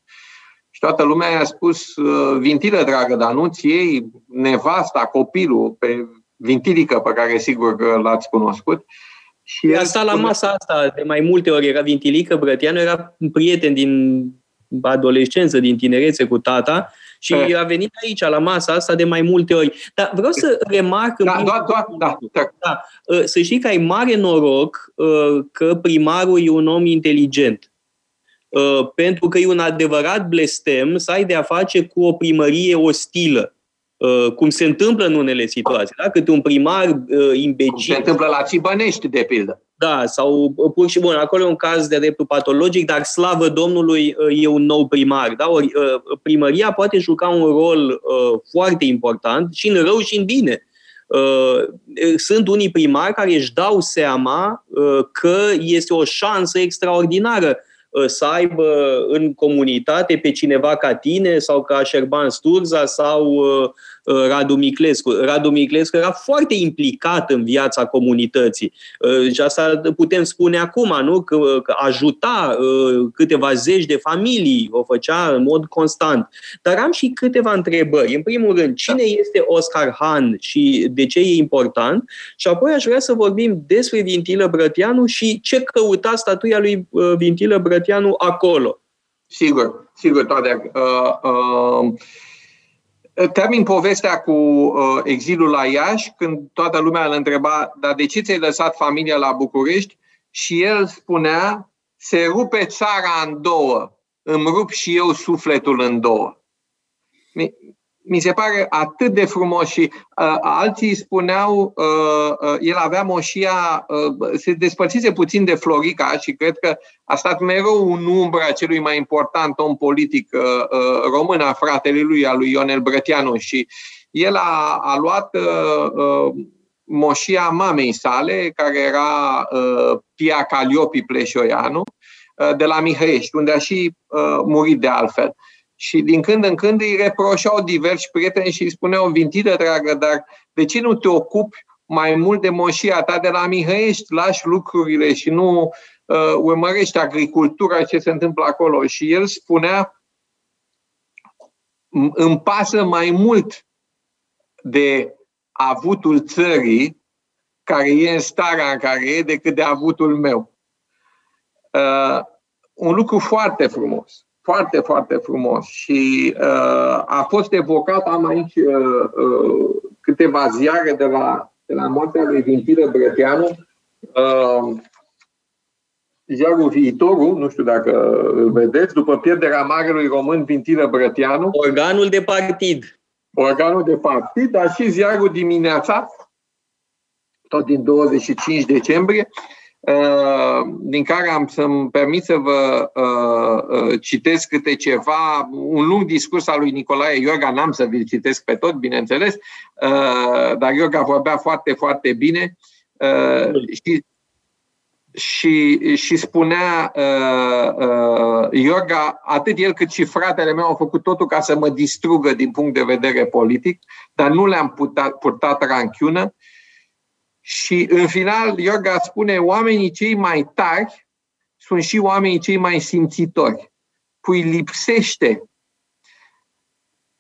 Și toată lumea i-a spus, uh, vintilă, dragă, dar nu-ți iei nevasta, copilul, pe vintilică pe care sigur că l-ați cunoscut. Și a stat la masa asta de mai multe ori, era Vintilică Brătianu, era un prieten din adolescență, din tinerețe cu tata și e. a venit aici, la masa asta, de mai multe ori. Dar vreau să remarc... Da, da, da, da, da. da. Să știi că ai mare noroc uh, că primarul e un om inteligent. Uh, pentru că e un adevărat blestem să ai de-a face cu o primărie ostilă Uh, cum se întâmplă în unele situații, da? câte un primar uh, imbecil. se întâmplă la Cibănești, de pildă. Da, sau uh, pur și bun, acolo e un caz de dreptul patologic, dar slavă Domnului uh, e un nou primar. Da? Ori, uh, primăria poate juca un rol uh, foarte important și în rău și în bine. Uh, sunt unii primari care își dau seama uh, că este o șansă extraordinară Uh, să aibă în comunitate pe cineva ca tine sau ca Șerban Sturza sau uh, uh, Radu Miclescu. Radu Miclescu era foarte implicat în viața comunității și asta putem spune acum, nu? Că, că ajuta câteva zeci de familii, o făcea în mod constant. Dar am și câteva întrebări. În primul rând, cine este Oscar Han și de ce e important? Și apoi aș vrea să vorbim despre Vintilă Brătianu și ce căuta statuia lui Vintilă Brătianu Brătianu acolo. Sigur, sigur, toate. Uh, uh, termin povestea cu uh, exilul la Iași, când toată lumea îl întreba, dar de ce ți-ai lăsat familia la București? Și el spunea, se rupe țara în două, îmi rup și eu sufletul în două mi se pare atât de frumos și uh, alții spuneau, uh, uh, el avea moșia, uh, se despărțise puțin de Florica și cred că a stat mereu în umbra celui mai important om politic uh, uh, român, a fratelui lui, al lui Ionel Brătianu și el a, a luat uh, uh, moșia mamei sale, care era uh, Pia Caliopi Pleșoianu, uh, de la Mihăiești, unde a și uh, murit de altfel. Uh, și din când în când îi reproșau diversi prieteni și îi spuneau, vintilă dragă, dar de ce nu te ocupi mai mult de moșia ta de la Mihăiești, lași lucrurile și nu uh, urmărești agricultura, ce se întâmplă acolo. Și el spunea, îmi pasă mai mult de avutul țării care e în starea în care e decât de avutul meu. Uh, un lucru foarte frumos foarte, foarte frumos și uh, a fost evocat, am aici uh, uh, câteva ziare de la, de la moartea lui Vintilă Brăteanu, uh, ziarul Viitorul, nu știu dacă îl vedeți, după pierderea marelui român Vintilă Brăteanu. Organul de partid. Organul de partid, dar și ziarul Dimineața, tot din 25 decembrie, Uh, din care am să-mi permit să vă uh, uh, citesc câte ceva, un lung discurs al lui Nicolae Iorga, n-am să vi-l citesc pe tot, bineînțeles, dar Iorga vorbea foarte, foarte bine și, și, și spunea Iorga, atât el cât și fratele meu au făcut totul ca să mă distrugă din punct de vedere politic, dar nu le-am purtat, purtat ranchiună și în final, Yoga spune, oamenii cei mai tari sunt și oamenii cei mai simțitori. Cui lipsește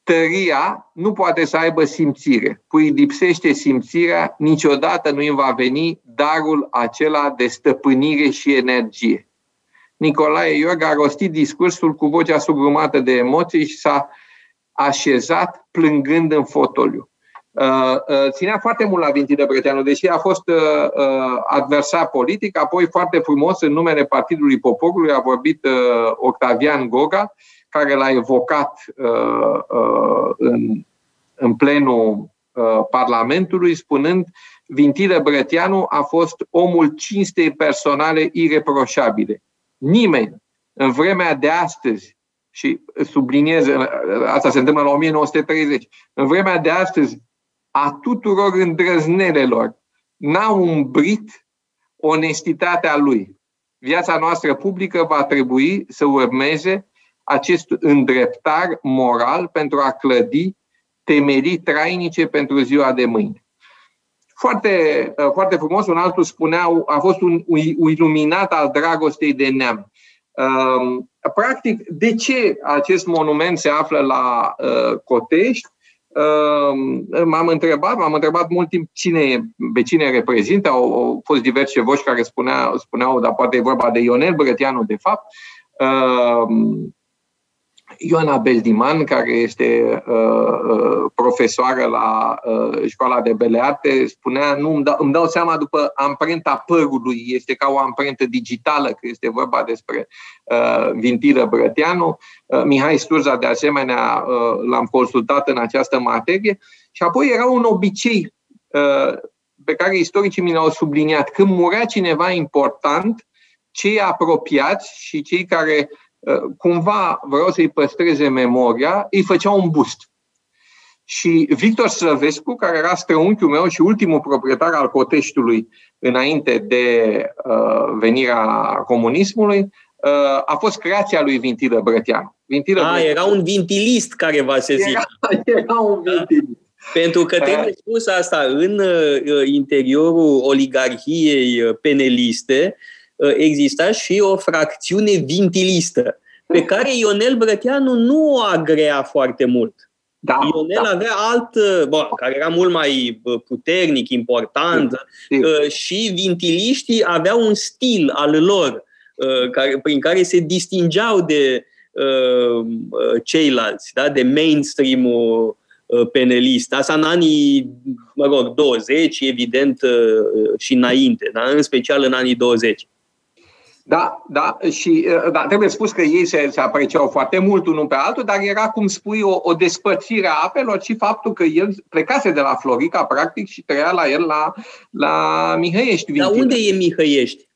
tăria, nu poate să aibă simțire. Cui lipsește simțirea, niciodată nu îi va veni darul acela de stăpânire și energie. Nicolae Iorga a rostit discursul cu vocea sugrumată de emoții și s-a așezat plângând în fotoliu. Uh, uh, ținea foarte mult la Vinti de Brăteanu, deși a fost uh, adversar politic, apoi foarte frumos în numele Partidului Poporului a vorbit Octavian Goga, care l-a evocat în, în plenul Parlamentului, spunând Vintile Brăteanu a fost omul cinstei personale ireproșabile. Nimeni în vremea de astăzi, și subliniez, asta se întâmplă la 1930, în vremea de astăzi, a tuturor îndrăznelelor, n-a umbrit onestitatea lui. Viața noastră publică va trebui să urmeze acest îndreptar moral pentru a clădi temelii trainice pentru ziua de mâine. Foarte, foarte frumos, un altul spunea, a fost un, un iluminat al dragostei de neam. Um, practic, de ce acest monument se află la uh, Cotești? Um, m-am întrebat, m-am întrebat mult timp cine, pe cine reprezintă, au, au fost diverse voci care spunea, spuneau, dar poate e vorba de Ionel Brătianu, de fapt. Um, Ioana Beldiman, care este uh, uh, profesoară la uh, școala de bele arte, spunea, nu îmi dau, îmi dau seama după amprenta părului, este ca o amprentă digitală, că este vorba despre uh, Vintilă Brăteanu. Uh, Mihai Sturza, de asemenea, uh, l-am consultat în această materie. Și apoi era un obicei uh, pe care istoricii mi l-au subliniat. Când murea cineva important, cei apropiați și cei care Uh, cumva vreau să-i păstreze memoria, îi făcea un bust. Și Victor Slăvescu, care era străunchiul meu și ultimul proprietar al Coteștiului înainte de uh, venirea comunismului, uh, a fost creația lui Vintilă Brăteanu. Vintilă a, Brăteanu. era un vintilist care va se zice. Era, era un vintilist. Pentru că trebuie spus asta, în uh, interiorul oligarhiei uh, peneliste, uh, Uh, exista și o fracțiune vintilistă, pe care Ionel Brăteanu nu o agrea foarte mult. Da, Ionel da. avea alt, uh, bă, care era mult mai uh, puternic, important, da. și vintiliștii aveau un stil al lor care, prin care se distingeau de ceilalți, da? de mainstream-ul penelist. Asta în anii, mă rog, 20, evident, și înainte, da? în special în anii 20. Da, da, și da, trebuie spus că ei se, se apreciau foarte mult unul pe altul, dar era, cum spui, o, o despărțire a apelor și faptul că el plecase de la Florica, practic, și trăia la el la, la Mihăiești. Dar unde e Mihăiești?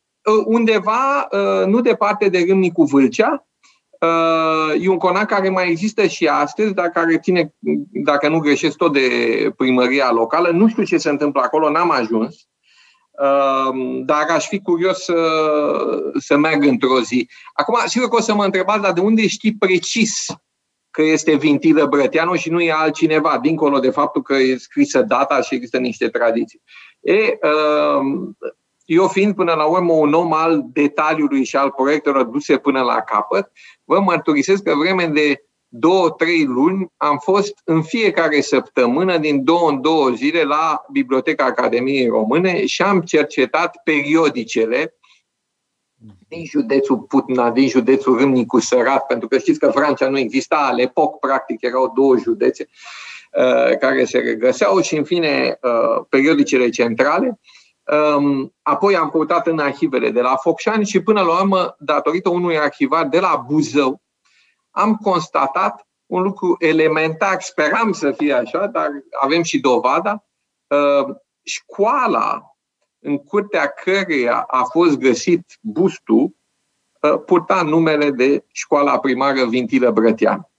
Undeva, nu departe de Râmnicu Vâlcea, E un conac care mai există și astăzi, dar care ține, dacă nu greșesc, tot de primăria locală. Nu știu ce se întâmplă acolo, n-am ajuns. Dar aș fi curios să, să merg într-o zi. Acum, sigur că o să mă întrebați, dar de unde știi precis că este Vintilă Brăteanu și nu e altcineva, dincolo de faptul că e scrisă data și există niște tradiții. E, eu fiind până la urmă un om al detaliului și al proiectelor duse până la capăt, vă mărturisesc că vreme de două, trei luni, am fost în fiecare săptămână, din două în două zile, la Biblioteca Academiei Române și am cercetat periodicele din județul Putna, din județul Râmnicu Sărat, pentru că știți că Franța nu exista, al epoc, practic, erau două județe uh, care se regăseau și, în fine, uh, periodicele centrale. Um, apoi am căutat în arhivele de la Focșani și, până la urmă, datorită unui arhivar de la Buzău, am constatat un lucru elementar, speram să fie așa, dar avem și dovada. Uh, școala în curtea căreia a fost găsit bustul uh, purta numele de școala primară Vintilă Brătean.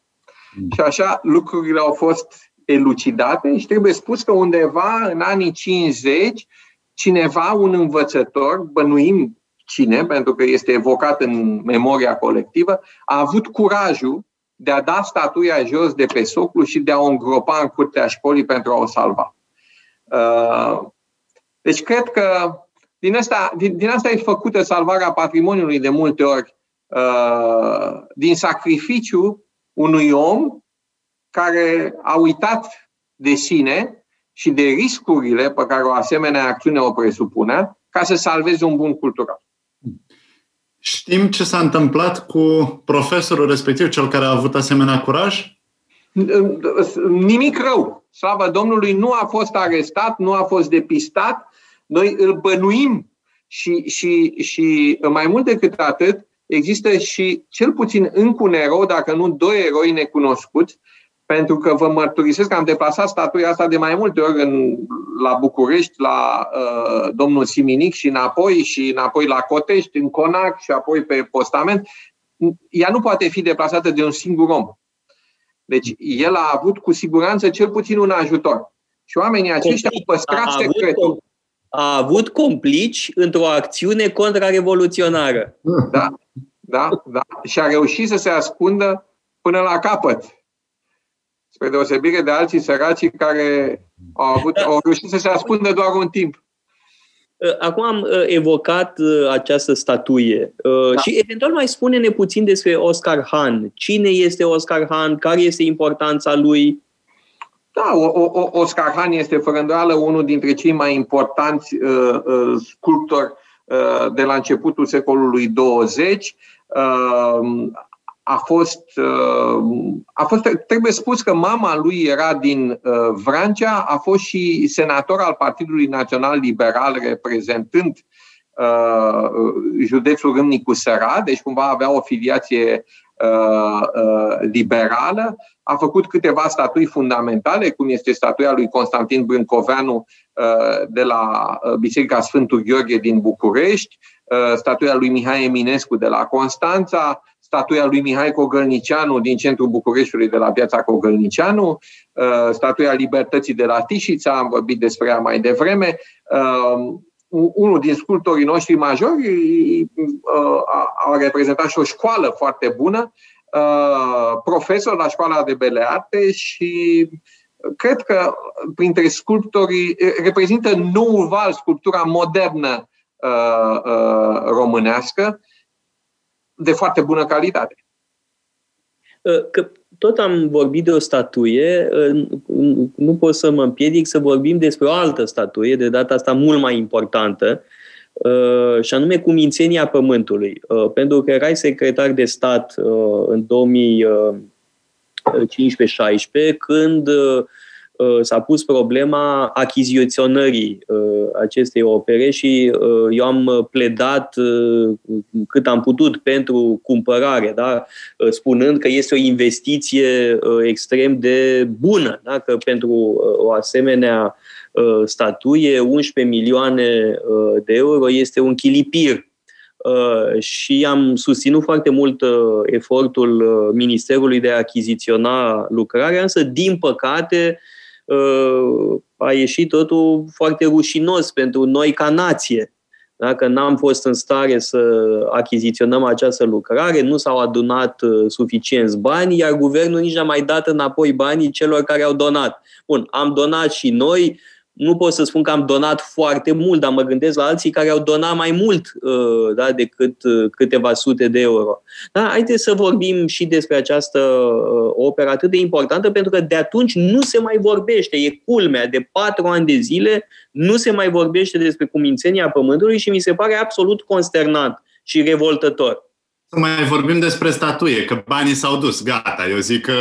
Mm. Și așa lucrurile au fost elucidate și trebuie spus că undeva în anii 50 cineva, un învățător, bănuim cine, pentru că este evocat în memoria colectivă, a avut curajul de a da statuia jos de pe soclu și de a o îngropa în curtea școlii pentru a o salva. Uh, deci cred că din asta, din, din asta e făcută salvarea patrimoniului de multe ori, uh, din sacrificiu unui om care a uitat de sine și de riscurile pe care o asemenea acțiune o presupune ca să salveze un bun cultural. Știm ce s-a întâmplat cu profesorul respectiv, cel care a avut asemenea curaj? Nimic rău. Slavă Domnului, nu a fost arestat, nu a fost depistat. Noi îl bănuim și, și, și mai mult decât atât, există și cel puțin încă un erou, dacă nu doi eroi necunoscuți, pentru că vă mărturisesc că am deplasat statuia asta de mai multe ori în, la București, la uh, domnul Siminic și înapoi, și înapoi la Cotești, în Conac și apoi pe postament. ea nu poate fi deplasată de un singur om. Deci el a avut cu siguranță cel puțin un ajutor. Și oamenii aceștia au păstrat a secretul. a avut complici într-o acțiune contrarevoluționară. Da, da, da. Și a reușit să se ascundă până la capăt. Spre deosebire de alții săraci care au, avut, da. au reușit să se ascundă doar un timp. Uh, acum am uh, evocat uh, această statuie da. și eventual mai spune-ne puțin despre Oscar Han. Cine este Oscar Han? Care este importanța lui? Da, o, o, Oscar Han este fără îndoială unul dintre cei mai importanți uh, uh, sculptori uh, de la începutul secolului 20. Uh, a fost, uh, a fost, trebuie spus că mama lui era din uh, Vrancea, a fost și senator al Partidului Național Liberal reprezentând uh, județul Râmnicu Săra, deci cumva avea o filiație liberală, a făcut câteva statui fundamentale, cum este statuia lui Constantin Brâncoveanu de la Biserica Sfântul Gheorghe din București, statuia lui Mihai Eminescu de la Constanța, statuia lui Mihai Cogălnicianu din centrul Bucureștiului de la Piața Cogălnicianu, uh, statuia Libertății de la Tișița, am vorbit despre ea mai devreme, uh, unul din sculptorii noștri majori uh, a reprezentat și o școală foarte bună, profesor la școala de bele arte și cred că printre sculptorii reprezintă noul val, sculptura modernă românească, de foarte bună calitate. Ă, că tot am vorbit de o statuie, ă, nu pot să mă împiedic să vorbim despre o altă statuie, de data asta mult mai importantă, ă, și anume Cumințenia Pământului. Pentru că erai secretar de stat în 2015-16, când Uh, s-a pus problema achiziționării uh, acestei opere și uh, eu am pledat cât am putut pentru cumpărare, da? spunând că este o investiție extrem de bună, da? că pentru o asemenea statuie, 11 milioane de euro este un chilipir și am susținut foarte mult efortul Ministerului de a achiziționa lucrarea, însă, din păcate, a ieșit totul foarte rușinos pentru noi ca nație. Dacă n-am fost în stare să achiziționăm această lucrare, nu s-au adunat uh, suficienți bani, iar guvernul nici n-a mai dat înapoi banii celor care au donat. Bun, am donat și noi, nu pot să spun că am donat foarte mult, dar mă gândesc la alții care au donat mai mult uh, da, decât uh, câteva sute de euro. Da, haideți să vorbim și despre această uh, operă atât de importantă, pentru că de atunci nu se mai vorbește. E culmea, de patru ani de zile nu se mai vorbește despre cumințenia Pământului și mi se pare absolut consternant și revoltător. Să mai vorbim despre statuie, că banii s-au dus, gata. Eu zic că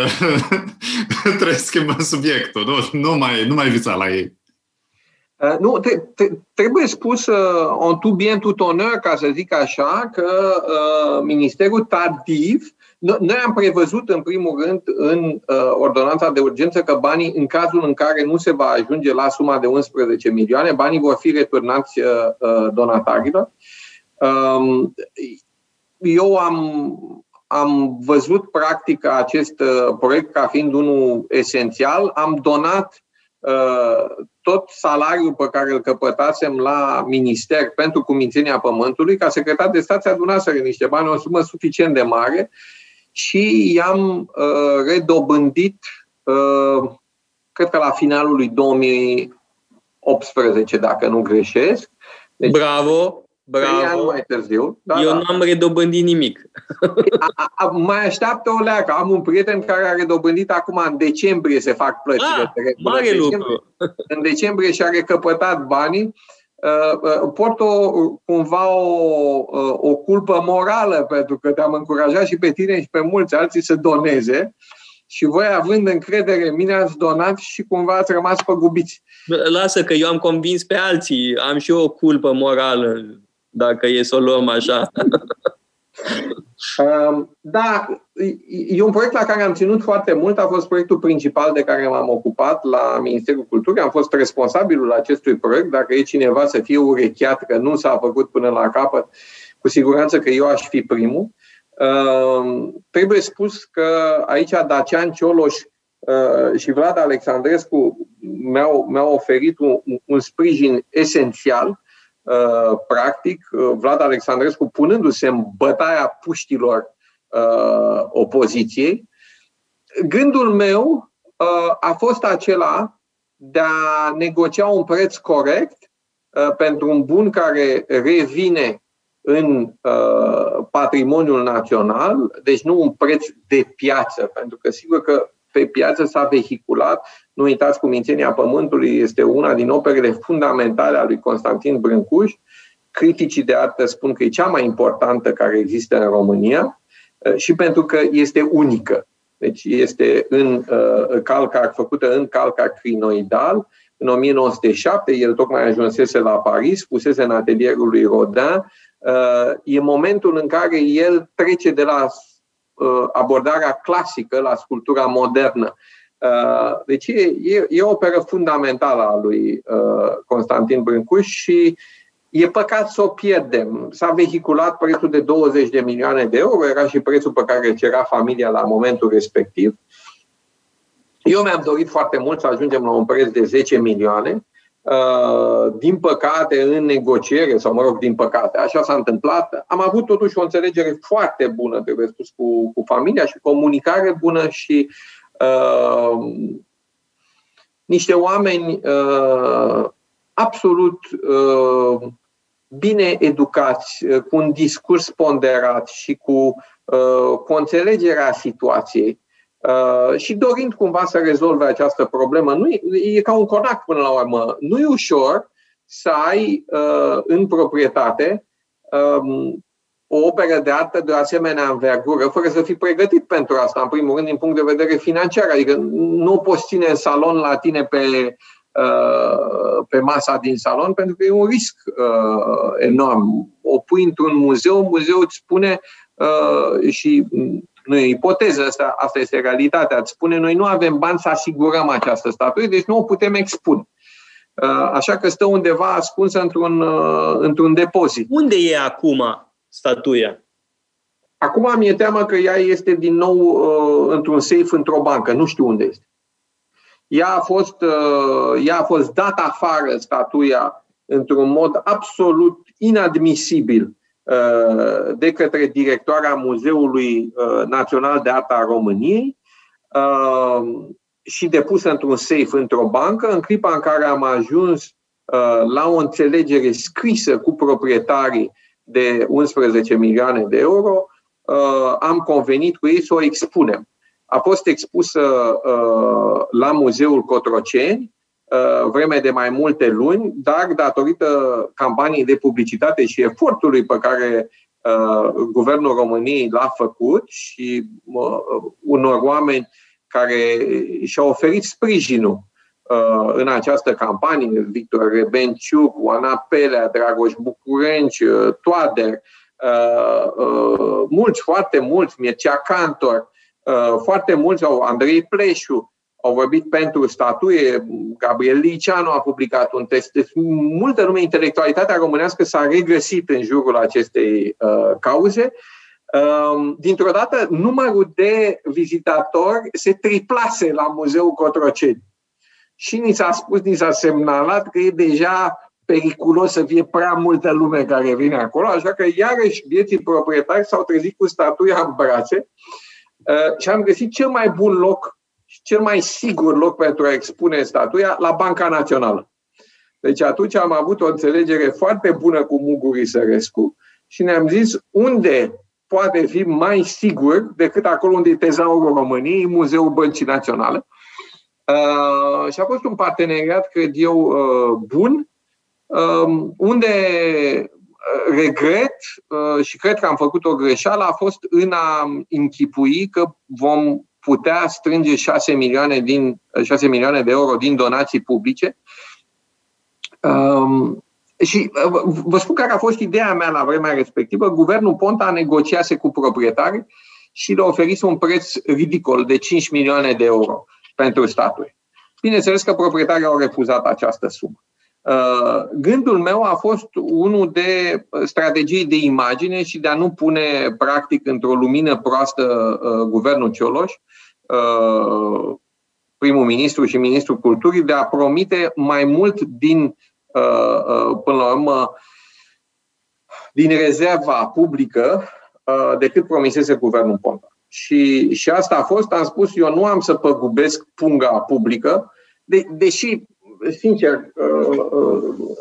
trebuie să schimbăm subiectul, nu, nu, mai, nu mai visa la ei. Uh, nu, te, te, trebuie spus uh, on tout bien tout honneur, ca să zic așa, că uh, Ministerul tardiv, noi am prevăzut în primul rând în uh, ordonanța de urgență că banii, în cazul în care nu se va ajunge la suma de 11 milioane, banii vor fi returnați uh, uh, donatarilor. Uh, eu am, am văzut practic acest uh, proiect ca fiind unul esențial. Am donat uh, tot salariul pe care îl căpătasem la minister pentru cumințenia pământului, ca secretar de stat se adunaseră niște bani, o sumă suficient de mare și i-am uh, redobândit, uh, cred că la finalul lui 2018, dacă nu greșesc. Deci, Bravo! Bravo. mai târziu. Da, Eu da. n-am redobândit nimic. A, a, mai așteaptă o leacă. Am un prieten care a redobândit acum în decembrie se fac plățile. Ah, mare în lucru. În decembrie și-a recăpătat banii. Uh, uh, Port o, cumva o, uh, o culpă morală pentru că te-am încurajat și pe tine și pe mulți alții să doneze și voi, având încredere în mine, ați donat și cumva ați rămas păgubiți. Lasă că eu am convins pe alții, am și eu o culpă morală dacă e să o luăm așa. Um, da, e un proiect la care am ținut foarte mult, a fost proiectul principal de care m-am ocupat la Ministerul Culturii, am fost responsabilul acestui proiect, dacă e cineva să fie urechiat că nu s-a făcut până la capăt, cu siguranță că eu aș fi primul. Trebuie spus că aici Dacian Cioloș și Vlad Alexandrescu mi-au, mi-au oferit un, un sprijin esențial Uh, practic, uh, Vlad Alexandrescu punându-se în bătaia puștilor uh, opoziției. Gândul meu a fost acela de a negocia un preț corect pentru un bun care revine în patrimoniul național, deci nu un preț de piață, pentru că sigur că pe piață s-a vehiculat. Nu uitați, Cumințenia Pământului este una din operele fundamentale a lui Constantin Brâncuș. Criticii de artă spun că e cea mai importantă care există în România uh, și pentru că este unică. Deci este în uh, calcar, făcută în calcar crinoidal. În 1907, el tocmai ajunsese la Paris, pusese în atelierul lui Rodin. Uh, e momentul în care el trece de la Uh, abordarea clasică la sculptura modernă. Uh, deci e, e, e o operă fundamentală a lui uh, Constantin Brâncuș și e păcat să o pierdem. S-a vehiculat prețul de 20 de milioane de euro, era și prețul pe care cerea familia la momentul respectiv. Eu mi-am dorit foarte mult să ajungem la un preț de 10 milioane, Uh, din păcate, în negociere, sau mă rog, din păcate, așa s-a întâmplat, am avut totuși o înțelegere foarte bună, trebuie spus, cu, cu familia și comunicare bună și uh, niște oameni uh, absolut uh, bine educați, uh, cu un discurs ponderat și cu, uh, cu înțelegerea situației Uh, și dorind cumva să rezolve această problemă. Nu e, e ca un conac până la urmă. Nu e ușor să ai uh, în proprietate um, o operă de artă de o asemenea învergură, fără să fii pregătit pentru asta, în primul rând, din punct de vedere financiar. Adică nu o poți ține în salon la tine pe, uh, pe masa din salon, pentru că e un risc uh, enorm. O pui într-un muzeu, muzeul îți spune uh, și nu e ipoteză, asta, asta este realitatea. Îți spune, noi nu avem bani să asigurăm această statuie, deci nu o putem expune. Uh, așa că stă undeva ascunsă într-un, uh, într-un depozit. Unde e acum statuia? Acum mi-e teamă că ea este din nou uh, într-un safe într-o bancă. Nu știu unde este. Ea a fost, uh, ea a fost dată afară, statuia, într-un mod absolut inadmisibil Uh, de către directoarea Muzeului uh, Național de Artă a României uh, și depusă într-un safe într-o bancă. În clipa în care am ajuns la o înțelegere scrisă cu proprietarii de 11 milioane de euro, am convenit cu ei să o expunem. A fost expusă la Muzeul Cotroceni, Uh, vreme de mai multe luni, dar datorită campaniei de publicitate și efortului pe care uh, guvernul României l-a făcut și uh, unor oameni care și-au oferit sprijinul uh, în această campanie, Victor Rebenciuc, Oana Pelea, Dragoș Bucurenci, uh, Toader, uh, mulți, foarte mulți, Mircea Cantor, foarte mulți, au Andrei Pleșu, au vorbit pentru statuie, Gabriel Liceanu a publicat un text. Deci multă lume, intelectualitatea românească s-a regăsit în jurul acestei uh, cauze. Uh, dintr-o dată, numărul de vizitatori se triplase la Muzeul Cotroceni. Și ni s-a spus, ni s-a semnalat că e deja periculos să fie prea multă lume care vine acolo, așa că iarăși vieții proprietari s-au trezit cu statuia în brațe uh, și am găsit cel mai bun loc cel mai sigur loc pentru a expune statuia la Banca Națională. Deci atunci am avut o înțelegere foarte bună cu Muguri Sărescu și ne-am zis unde poate fi mai sigur decât acolo unde e tezaurul României, Muzeul Băncii Naționale. Uh, și a fost un parteneriat, cred eu, uh, bun, uh, unde uh, regret uh, și cred că am făcut o greșeală a fost în a închipui că vom putea strânge 6 milioane, din, 6 milioane de euro din donații publice. Um, și uh, vă spun care a fost ideea mea la vremea respectivă. Guvernul Ponta negociase cu proprietari și le oferise un preț ridicol de 5 milioane de euro pentru statue. Bineînțeles că proprietarii au refuzat această sumă. Gândul meu a fost unul de strategii de imagine și de a nu pune practic într-o lumină proastă guvernul Cioloș, primul ministru și ministrul culturii, de a promite mai mult din, până la urmă, din rezerva publică decât promisese guvernul Ponta. Și, și asta a fost, am spus, eu nu am să păgubesc punga publică, de, deși, sincer,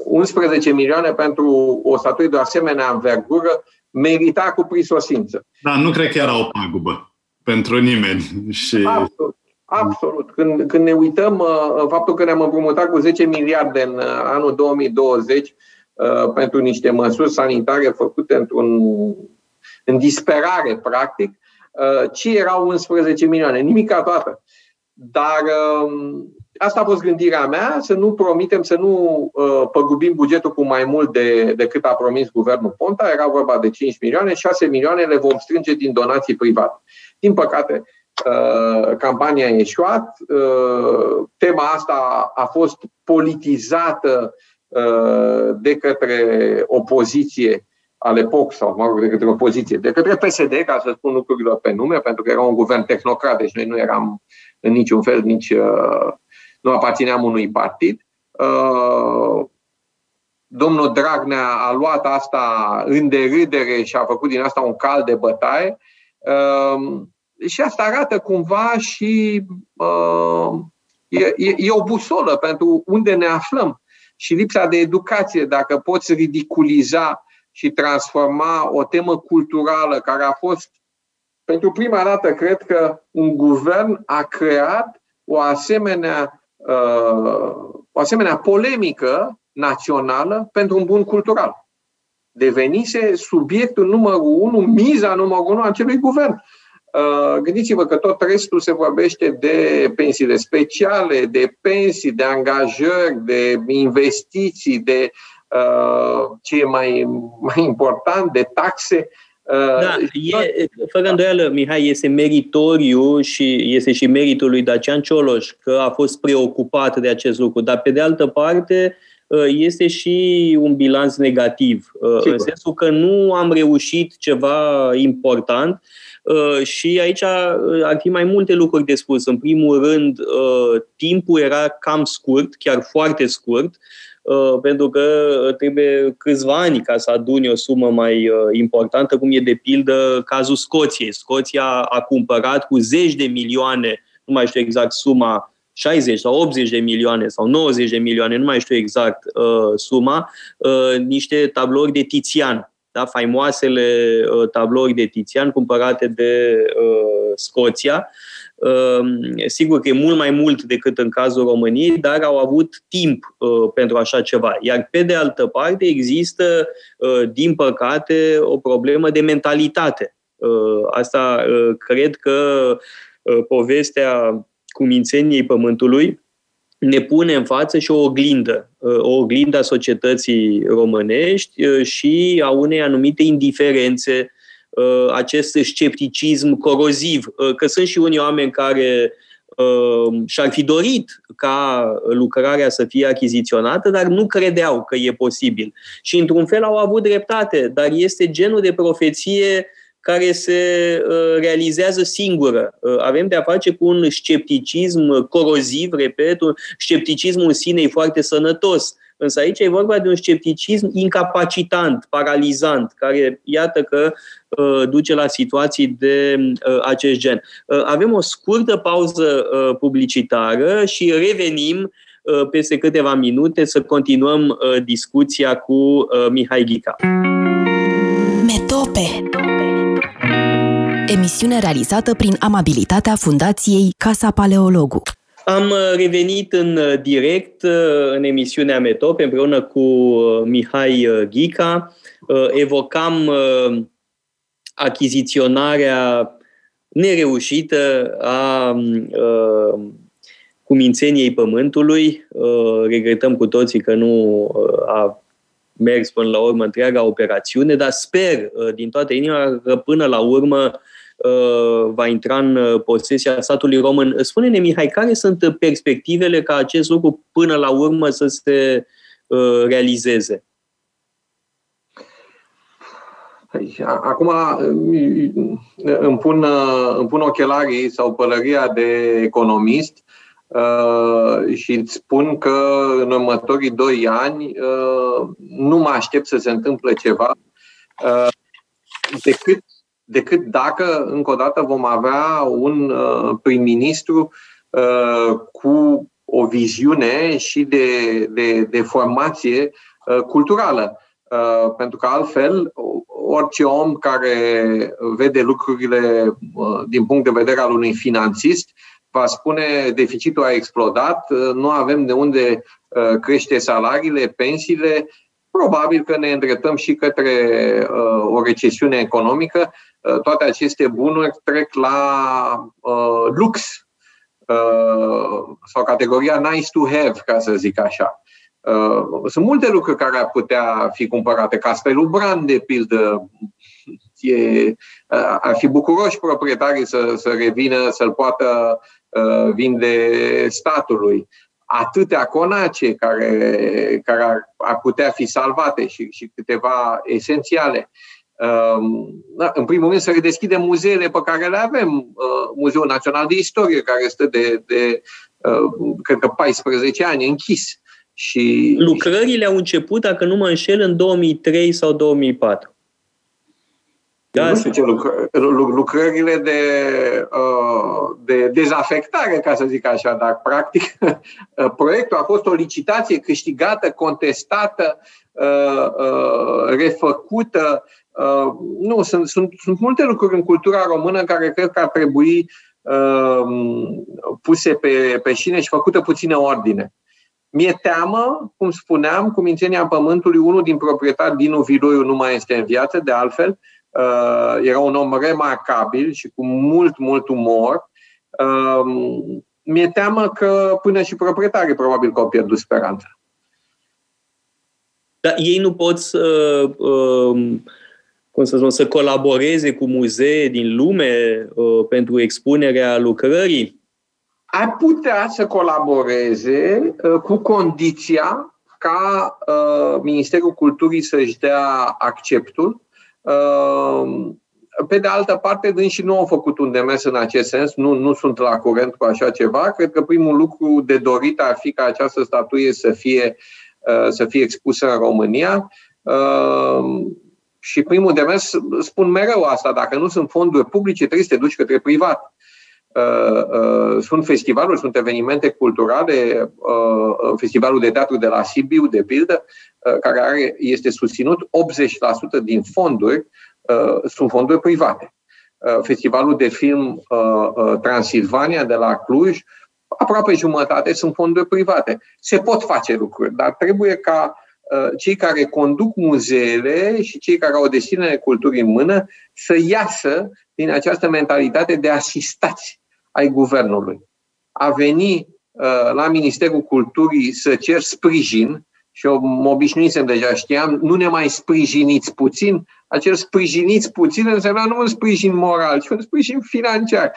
11 milioane pentru o statuie de o asemenea învergură merita cu prisosință. Da, nu cred că era o pagubă pentru nimeni. Și... Absolut. Absolut. Când, când ne uităm uh, faptul că ne-am împrumutat cu 10 miliarde în uh, anul 2020 uh, pentru niște măsuri sanitare făcute într-un, în disperare, practic, uh, ce erau 11 milioane? Nimica toată. Dar uh, asta a fost gândirea mea, să nu promitem, să nu uh, păgubim bugetul cu mai mult de, decât a promis guvernul Ponta. Era vorba de 5 milioane, 6 milioane le vom strânge din donații private. Din păcate, uh, campania a ieșuat, uh, tema asta a fost politizată uh, de către opoziție ale POC sau, mă rog, de către opoziție, de către PSD, ca să spun lucrurile pe nume, pentru că era un guvern tehnocrat, deci noi nu eram în niciun fel, nici uh, nu aparțineam unui partid. Uh, domnul Dragnea a luat asta în derâdere și a făcut din asta un cal de bătaie. Uh, și asta arată cumva și e, e, e o busolă pentru unde ne aflăm. Și lipsa de educație, dacă poți ridiculiza și transforma o temă culturală care a fost pentru prima dată, cred că un guvern a creat o asemenea o asemenea polemică națională pentru un bun cultural. Devenise subiectul numărul unu, miza numărul unu a acelui guvern. Uh, gândiți-vă că tot restul se vorbește de pensiile speciale, de pensii, de angajări, de investiții, de uh, ce e mai, mai important, de taxe. Da, e, fără îndoială, Mihai, este meritoriu și este și meritul lui Dacian Cioloș că a fost preocupat de acest lucru, dar pe de altă parte ă, este și un bilanț negativ, ă, Sigur. în sensul că nu am reușit ceva important ă, și aici ar fi mai multe lucruri de spus. În primul rând, timpul era cam scurt, chiar foarte scurt, Uh, pentru că uh, trebuie câțiva ani ca să aduni o sumă mai uh, importantă, cum e de pildă cazul Scoției. Scoția a cumpărat cu zeci de milioane, nu mai știu exact suma, 60 sau 80 de milioane sau 90 de milioane, nu mai știu exact uh, suma, uh, niște tablouri de Tizian, da? faimoasele uh, tablouri de Tizian cumpărate de uh, Scoția. Ehm, sigur că e mult mai mult decât în cazul României, dar au avut timp uh, pentru așa ceva. Iar pe de altă parte există, uh, din păcate, o problemă de mentalitate. Uh, asta cred că povestea cumințeniei Pământului ne pune în față și o oglindă, o oglindă a societății românești și a unei anumite indiferențe Uh, acest scepticism coroziv, uh, că sunt și unii oameni care uh, și-ar fi dorit ca lucrarea să fie achiziționată, dar nu credeau că e posibil. Și într-un fel au avut dreptate, dar este genul de profeție care se realizează singură. Avem de-a face cu un scepticism coroziv, repet, un scepticism în sine e foarte sănătos, Însă aici e vorba de un scepticism incapacitant, paralizant, care iată că uh, duce la situații de uh, acest gen. Uh, avem o scurtă pauză uh, publicitară și revenim uh, peste câteva minute să continuăm uh, discuția cu uh, Mihai Ghica. Metope Emisiune realizată prin amabilitatea Fundației Casa Paleologu. Am uh, revenit în uh, direct uh, în emisiunea Metop împreună cu Mihai Ghica. Evocam achiziționarea nereușită a cumințeniei pământului. Regretăm cu toții că nu a mers până la urmă întreaga operațiune, dar sper din toată inima că până la urmă Uh, va intra în uh, posesia statului român. Spune-ne, Mihai, care sunt perspectivele ca acest lucru până la urmă să se realizeze. Păi, acum îmi pun, îmi pun ochelarii sau pălăria de economist uh, și îți spun că în următorii doi ani uh, nu mă aștept să se întâmple ceva uh, decât, decât dacă, încă o dată, vom avea un uh, prim-ministru uh, cu o viziune și de, de, de formație uh, culturală. Uh, pentru că altfel orice om care vede lucrurile uh, din punct de vedere al unui finanțist va spune deficitul a explodat, uh, nu avem de unde uh, crește salariile, pensiile, probabil că ne îndreptăm și către o recesiune economică. Toate aceste bunuri trec la lux sau categoria nice to have, ca să zic așa. Sunt multe lucruri care ar putea fi cumpărate. Castelul Brand, de pildă, e, ar fi bucuroși proprietarii să, să revină, să-l poată uh, vinde statului. Atâtea conace care, care ar, ar putea fi salvate și, și câteva esențiale. Um, da, în primul rând să redeschidem muzeele pe care le avem. Uh, Muzeul Național de Istorie, care este de, de uh, cred că 14 ani închis. Și, Lucrările au început, dacă nu mă înșel, în 2003 sau 2004. Da, nu știu ce lucră, lucrările de, uh, de dezafectare, ca să zic așa, dar practic proiectul a fost o licitație câștigată, contestată, uh, refăcută. Nu, sunt, sunt, sunt multe lucruri în cultura română care cred că ar trebui puse pe, pe șine și făcută puțină ordine. Mi-e teamă, cum spuneam, cu mințenia pământului, unul din proprietari, Dinu Viloiu, nu mai este în viață, de altfel, uh, era un om remarcabil și cu mult, mult umor. Uh, mi-e teamă că până și proprietarii probabil că au pierdut speranța. Dar ei nu pot să, uh, cum să spun, să colaboreze cu muzee din lume uh, pentru expunerea lucrării? ar putea să colaboreze uh, cu condiția ca uh, Ministerul Culturii să-și dea acceptul. Uh, pe de altă parte, dânsi nu au făcut un demers în acest sens, nu, nu sunt la curent cu așa ceva. Cred că primul lucru de dorit ar fi ca această statuie să fie, să fie expusă în România. Și primul demers, spun mereu asta, dacă nu sunt fonduri publice, trebuie să te duci către privat. Uh, uh, sunt festivaluri, sunt evenimente culturale, uh, festivalul de teatru de la Sibiu, de pildă, care are, este susținut 80% din fonduri sunt fonduri private. Festivalul de film Transilvania de la Cluj, aproape jumătate sunt fonduri private. Se pot face lucruri, dar trebuie ca cei care conduc muzeele și cei care au o destinere culturii în mână să iasă din această mentalitate de asistați ai guvernului. A veni uh, la Ministerul Culturii să cer sprijin, și eu mă obișnuisem deja, știam, nu ne mai sprijiniți puțin, acel sprijiniți puțin însemna nu un sprijin moral, ci un sprijin financiar.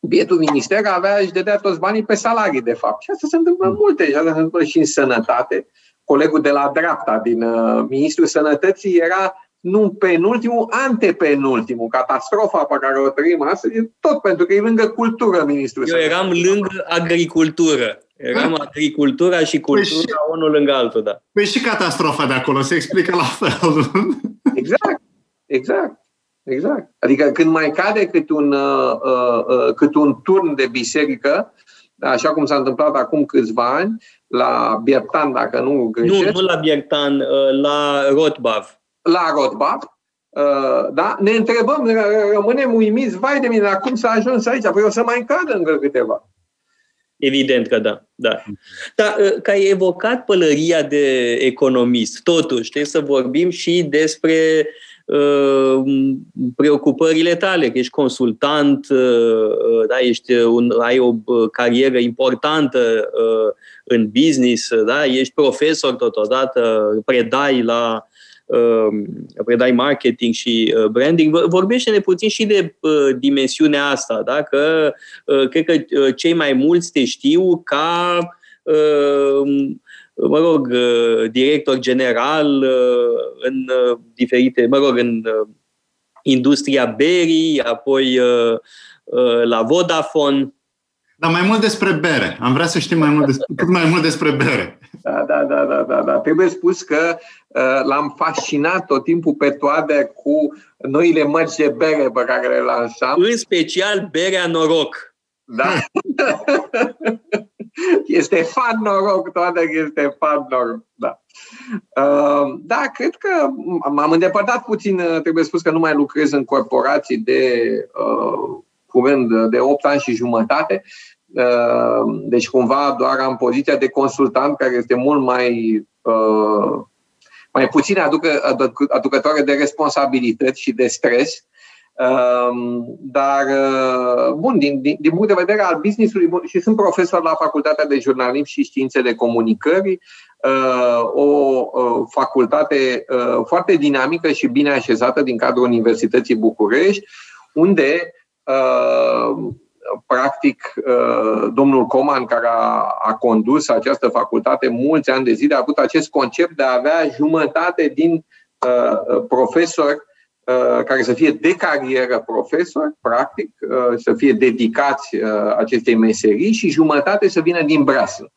Bietul minister avea și dădea toți banii pe salarii, de fapt. Și asta se întâmplă multe, și asta se întâmplă și în sănătate. Colegul de la dreapta din uh, Ministrul Sănătății era nu penultimul, antepenultimul. Catastrofa pe care o trăim astăzi e tot pentru că e lângă cultură, ministrul. Eu eram lângă agricultură. Eram da. agricultura și cultura, păi și, unul lângă altul, da. Păi și catastrofa de acolo se explică la fel. Exact, exact. Exact. Adică când mai cade cât un, uh, uh, uh, cât un turn de biserică, așa cum s-a întâmplat acum câțiva ani, la Biertan, dacă nu greșesc. Nu, nu la Biertan, uh, la Rotbav la Rotbach, uh, da? ne întrebăm, rămânem uimiți, vai de mine, dar cum s-a ajuns aici? Păi o să mai cadă încă câteva. Evident că da, da. Dar uh, că ai evocat pălăria de economist, totuși trebuie să vorbim și despre uh, preocupările tale, că ești consultant, uh, da, ești un, ai o carieră importantă uh, în business, da, ești profesor totodată, predai la predai um, marketing și uh, branding. Vorbește-ne puțin și de uh, dimensiunea asta, da? că uh, cred că cei mai mulți te știu ca mă rog, director general în diferite, mă rog, în industria berii, apoi la Vodafone. Dar mai mult despre bere. Am vrea să știm mai mult despre, cât mai mult despre bere. Da, da, da, da, da, da. Trebuie spus că uh, l-am fascinat tot timpul pe toate cu noile mărci de bere pe care le lansam. În special berea noroc. Da. este fan noroc, toate este fan noroc. Da. Uh, da, cred că m-am îndepărtat puțin, uh, trebuie spus că nu mai lucrez în corporații de uh, curând de 8 ani și jumătate. Uh, deci cumva doar am poziția de consultant care este mult mai uh, mai puțin aducă, aducătoare de responsabilități și de stres. Uh, dar, bun, din, din, din punct de vedere al business-ului, și sunt profesor la Facultatea de Jurnalism și Științe de Comunicări, o facultate foarte dinamică și bine așezată din cadrul Universității București, unde Uh, practic, uh, domnul Coman, care a, a condus această facultate mulți ani de zile, a avut acest concept de a avea jumătate din uh, profesori care să fie de carieră profesori, practic, să fie dedicați acestei meserii și jumătate să vină din breasă.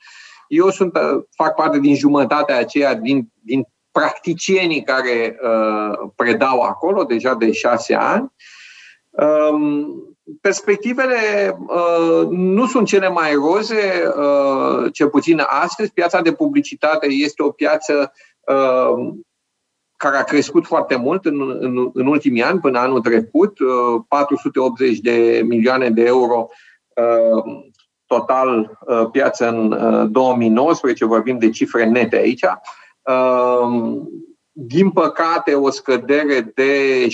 Eu sunt, fac parte din jumătatea aceea, din, din practicienii care predau acolo deja de șase ani Um, perspectivele uh, nu sunt cele mai roze, uh, cel puțin astăzi. Piața de publicitate este o piață uh, care a crescut foarte mult în, în, în ultimii ani, până anul trecut, 480 de milioane de euro total piață în 2019, vorbim de cifre nete aici din păcate, o scădere de 17%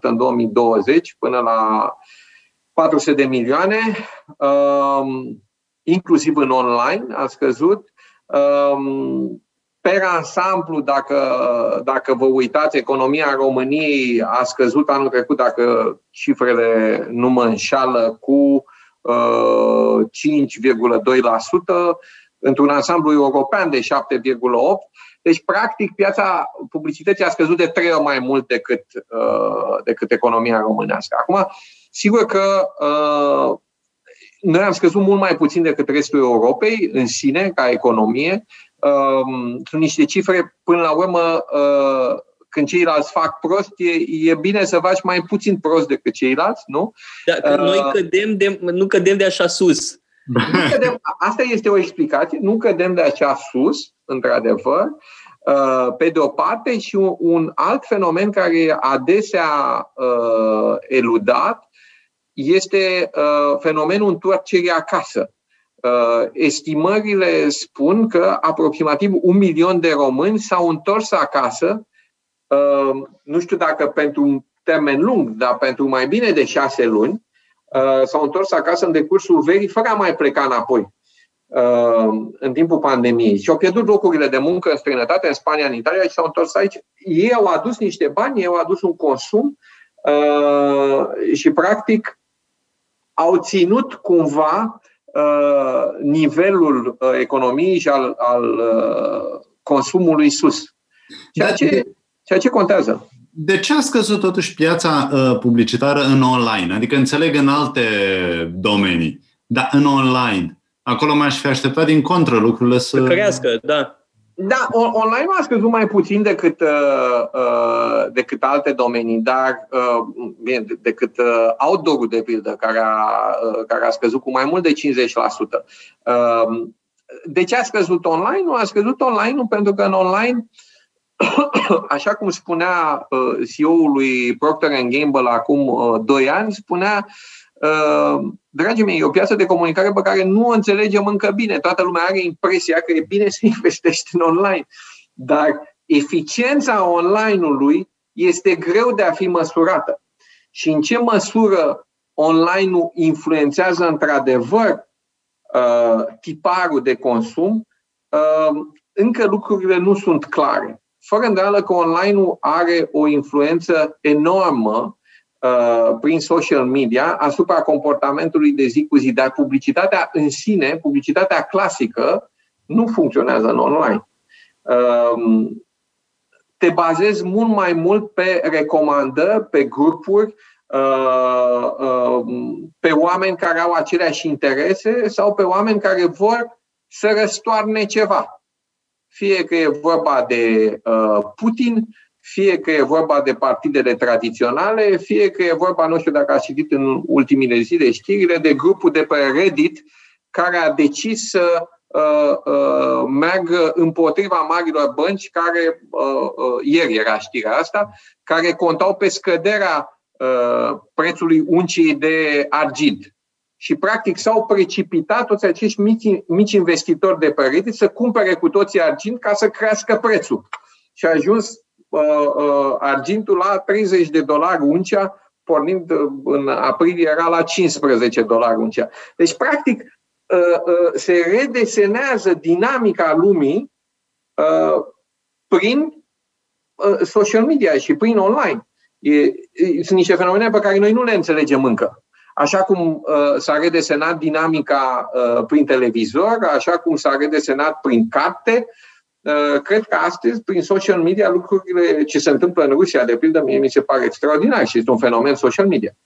în 2020 până la 400 de milioane, um, inclusiv în online a scăzut. Um, per ansamblu, dacă, dacă vă uitați, economia României a scăzut anul trecut, dacă cifrele nu mă înșală, cu uh, 5,2%, într-un ansamblu european de 7,8%. Deci, practic, piața publicității a scăzut de trei ori mai mult decât, uh, decât economia românească. Acum, sigur că uh, noi am scăzut mult mai puțin decât restul Europei în sine, ca economie. Uh, sunt niște cifre, până la urmă, uh, când ceilalți fac prost, e, e bine să faci mai puțin prost decât ceilalți, nu? Da, că uh, noi cădem de, nu cădem de așa sus. Nu cădem, asta este o explicație, nu cădem de așa sus, într-adevăr, uh, pe de o parte, și un alt fenomen care e adesea uh, eludat este uh, fenomenul întoarcerii acasă. Estimările spun că aproximativ un milion de români s-au întors acasă, nu știu dacă pentru un termen lung, dar pentru mai bine de șase luni, s-au întors acasă în decursul verii fără a mai pleca înapoi. Uh, în timpul pandemiei și au pierdut locurile de muncă în străinătate, în Spania, în Italia și s-au întors aici. Ei au adus niște bani, ei au adus un consum uh, și, practic, au ținut cumva uh, nivelul economiei și al, al consumului sus. Ceea ce, ceea ce contează. De ce a scăzut totuși piața publicitară în online? Adică înțeleg în alte domenii, dar în online Acolo m-aș fi așteptat din contră lucrurile să... Să crească, da. Da, online a scăzut mai puțin decât, uh, uh, decât alte domenii, dar uh, bine, decât uh, outdoor-ul, de pildă, care a, uh, care a scăzut cu mai mult de 50%. Uh, de ce a scăzut online? Nu a scăzut online pentru că în online, așa cum spunea uh, CEO-ul lui Procter Gamble acum uh, 2 ani, spunea Uh, dragii mei, e o piață de comunicare pe care nu o înțelegem încă bine. Toată lumea are impresia că e bine să investești în online. Dar eficiența online-ului este greu de a fi măsurată. Și în ce măsură online-ul influențează într-adevăr uh, tiparul de consum, uh, încă lucrurile nu sunt clare. Fără îndoială că online-ul are o influență enormă Uh, prin social media asupra comportamentului de zi cu zi, dar publicitatea în sine, publicitatea clasică, nu funcționează în online. Um, te bazezi mult mai mult pe recomandări, pe grupuri, uh, um, pe oameni care au aceleași interese sau pe oameni care vor să răstoarne ceva. Fie că e vorba de uh, Putin, fie că e vorba de partidele tradiționale, fie că e vorba, nu știu dacă ați citit în ultimile zile știrile, de grupul de pe Reddit care a decis să uh, uh, meargă împotriva marilor bănci care, uh, uh, ieri era știrea asta, care contau pe scăderea uh, prețului uncii de argint. Și practic s-au precipitat toți acești mici, mici investitori de pe Reddit să cumpere cu toții argint ca să crească prețul. Și a ajuns Uh, uh, argintul la 30 de dolari uncea, pornind uh, în aprilie era la 15 dolari uncea. Deci, practic, se redesenează dinamica lumii prin social media și prin online. E, sunt niște fenomene pe care noi nu le înțelegem încă. Așa cum uh, s-a redesenat dinamica uh, prin televizor, așa cum s-a redesenat prin carte, Uh, cred că astăzi, prin social media, lucrurile ce se întâmplă în Rusia, de pildă, mie mi se pare extraordinar și este un fenomen social media.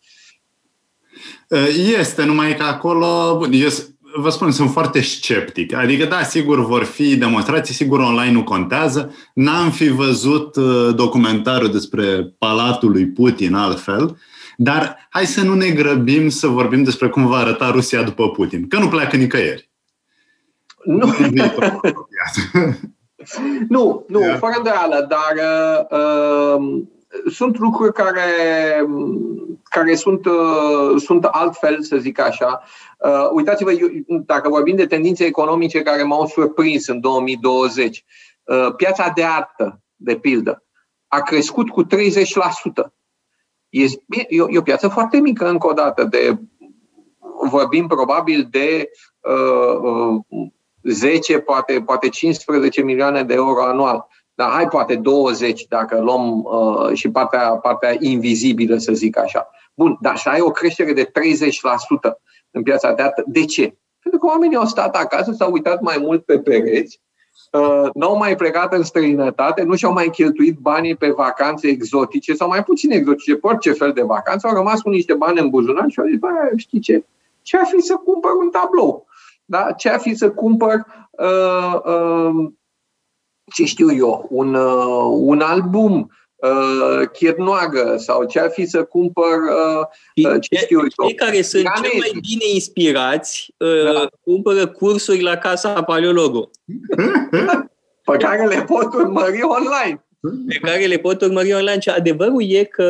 Uh, este, numai că acolo, eu vă spun, sunt foarte sceptic. Adică, da, sigur vor fi demonstrații, sigur online nu contează. N-am fi văzut uh, documentarul despre Palatul lui Putin altfel, dar hai să nu ne grăbim să vorbim despre cum va arăta Rusia după Putin, că nu pleacă nicăieri. Nu. Nu, nu, yeah. fără îndoială, dar uh, sunt lucruri care, care sunt, uh, sunt altfel, să zic așa. Uh, uitați-vă, eu, dacă vorbim de tendințe economice care m-au surprins în 2020, uh, piața de artă, de pildă, a crescut cu 30%. E, e, e o piață foarte mică, încă o dată, de vorbim probabil de uh, uh, 10, poate, poate 15 milioane de euro anual. Dar hai poate 20 dacă luăm uh, și partea, partea invizibilă, să zic așa. Bun, dar să ai o creștere de 30% în piața de artă. De ce? Pentru că oamenii au stat acasă, s-au uitat mai mult pe pereți, uh, n-au mai plecat în străinătate, nu și-au mai cheltuit banii pe vacanțe exotice sau mai puțin exotice, pe orice fel de vacanță, au rămas cu niște bani în buzunar și au zis, bă, știi ce, ce ar fi să cumpăr un tablou? Da? Ce ar fi să cumpăr, uh, uh, ce știu eu, un, uh, un album, uh, chirnoagă sau ce ar fi să cumpăr, uh, uh ce știu eu. Cei care sunt cei mai bine inspirați uh, da. cumpără cursuri la Casa Paleologo. Pe care le pot urmări online. Pe care le pot urmări online. Și adevărul e că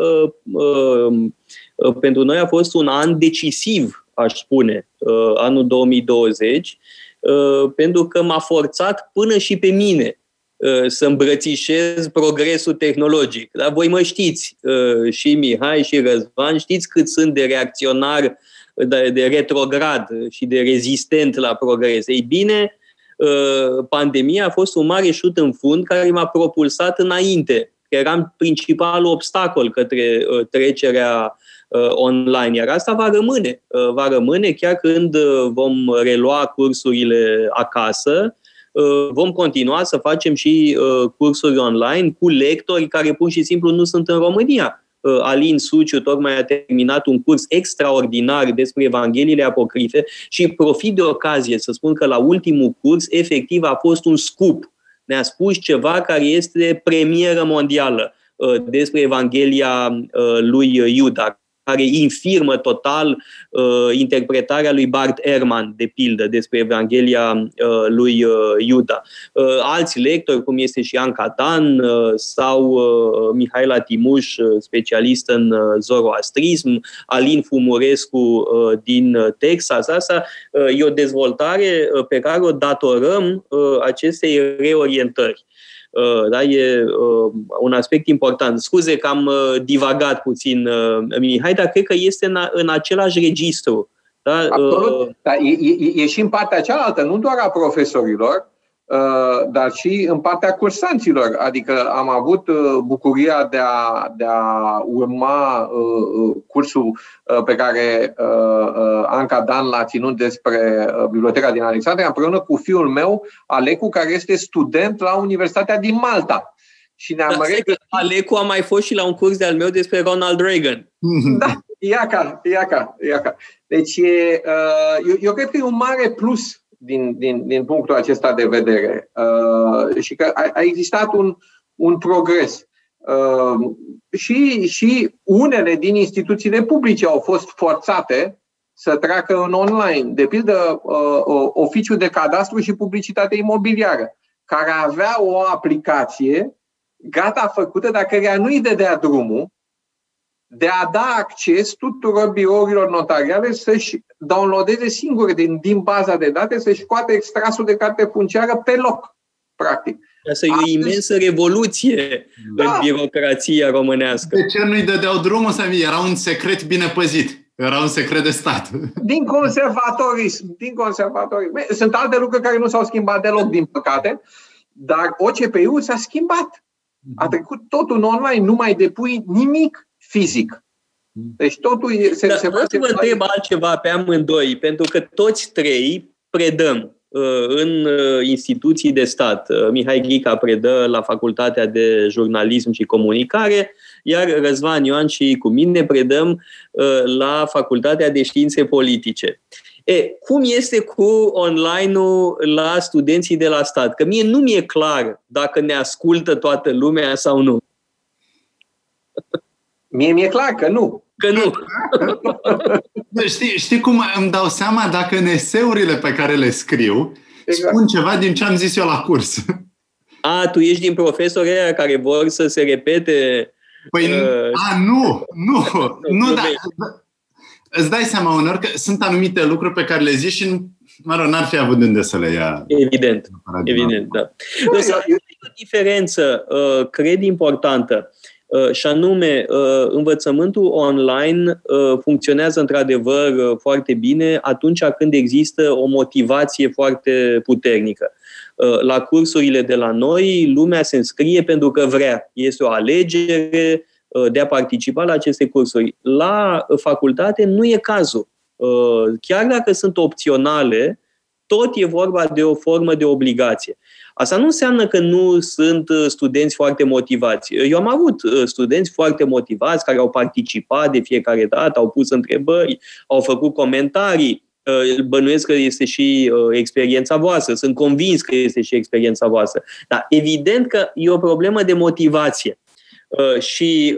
uh, uh, uh, pentru noi a fost un an decisiv aș spune, uh, anul 2020, uh, pentru că m-a forțat până și pe mine uh, să îmbrățișez progresul tehnologic. Dar voi mă știți, și Mihai și Răzvan, știți cât sunt de reacționar, de, de retrograd și de rezistent la progres. Ei bine, pandemia a fost un mare șut în fund care m-a propulsat înainte. Eram principalul obstacol către trecerea Uh, online. Iar asta va rămâne. Uh, va rămâne chiar când uh, vom relua cursurile acasă, vom continua să facem și cursuri online cu lectori care pur și simplu nu sunt în România. Alin Suciu tocmai a terminat un curs extraordinar despre Evangheliile apocrife și profit de ocazie să spun că la ultimul curs efectiv a fost un scoop. Ne-a spus ceva care este premieră mondială despre Evanghelia lui Iuda, care infirmă total uh, interpretarea lui Bart Ehrman, de pildă, despre Evanghelia uh, lui uh, Iuda. Uh, alți lectori, cum este și Anca Dan uh, sau uh, Mihaela Timuș, uh, specialist în uh, zoroastrism, Alin Fumurescu uh, din Texas. Asta uh, e o dezvoltare uh, pe care o datorăm uh, acestei reorientări. Uh, da, e uh, un aspect important. Scuze că am uh, divagat puțin, Mihai, dar cred că este în, în același registru. Da? Absolut. Dar e, e, e și în partea cealaltă, nu doar a profesorilor, Uh, dar și în partea cursanților. Adică am avut uh, bucuria de a, de a urma uh, cursul pe care Anca Dan l-a ținut despre Biblioteca din Alexandria împreună cu fiul meu, Alecu, care este student la Universitatea din Malta. Și ne-am regăsit... Alecu a mai fost și la un curs de-al meu despre Ronald Reagan. Da, iaca, iaca, iaca. Deci, eu, eu cred că e un mare plus din, din, din punctul acesta de vedere uh, și că a, a existat un, un progres. Uh, și, și unele din instituțiile publice au fost forțate să treacă în online. De pildă, uh, oficiul de cadastru și publicitate imobiliară, care avea o aplicație gata făcută, dar care nu-i dădea drumul, de a da acces tuturor birourilor notariale să-și downloadeze singure din, din baza de date, să-și scoate extrasul de carte funciară pe loc, practic. Asta e o imensă revoluție da. în birocrația românească. De ce nu-i dădeau drumul să Era un secret bine păzit. Era un secret de stat. Din conservatorism. Din conservatorism. Sunt alte lucruri care nu s-au schimbat deloc, din păcate, dar OCPU s-a schimbat. A mhm. trecut totul în online, nu mai depui nimic fizic. Deci totul e, se, Dar se poate... vă întreb altceva pe amândoi, pentru că toți trei predăm uh, în uh, instituții de stat. Uh, Mihai Ghica predă la Facultatea de Jurnalism și Comunicare, iar Răzvan Ioan și cu mine predăm la Facultatea de Științe Politice. E, cum este cu online-ul la studenții de la stat? Că mie nu mi-e clar dacă ne ascultă toată lumea sau nu. Mie mi-e clar că nu. Că nu. știi, știi cum îmi dau seama dacă în eseurile pe care le scriu exact. spun ceva din ce am zis eu la curs. A, tu ești din profesorii care vor să se repete... Păi, uh, a, nu, nu, nu, da, îți dai seama unor că sunt anumite lucruri pe care le zici și mă rog, n-ar fi avut unde să le ia. Evident, evident, da. Însă, o diferență, uh, cred, importantă. Uh, și anume, uh, învățământul online uh, funcționează într-adevăr foarte bine atunci când există o motivație foarte puternică. La cursurile de la noi, lumea se înscrie pentru că vrea. Este o alegere de a participa la aceste cursuri. La facultate nu e cazul. Chiar dacă sunt opționale, tot e vorba de o formă de obligație. Asta nu înseamnă că nu sunt uh, studenți foarte motivați. Eu am avut uh, studenți foarte motivați care au participat de fiecare dată, au pus întrebări, au făcut comentarii. Uh, bănuiesc că este și experiența voastră, sunt convins că este și experiența voastră. Dar evident că e o problemă de motivație. Și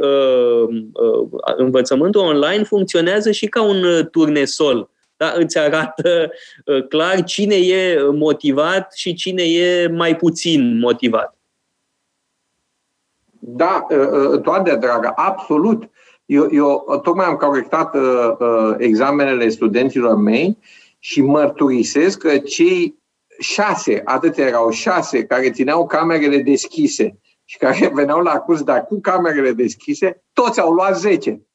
învățământul online funcționează și ca un turnesol da? îți arată uh, clar cine e motivat și cine e mai puțin motivat. Da, uh, uh, toate, dragă, absolut. Eu, eu tocmai am corectat uh, examenele studenților mei și mărturisesc că cei șase, atât erau șase, care țineau camerele deschise și care veneau la curs, dar cu camerele deschise, toți au luat 10.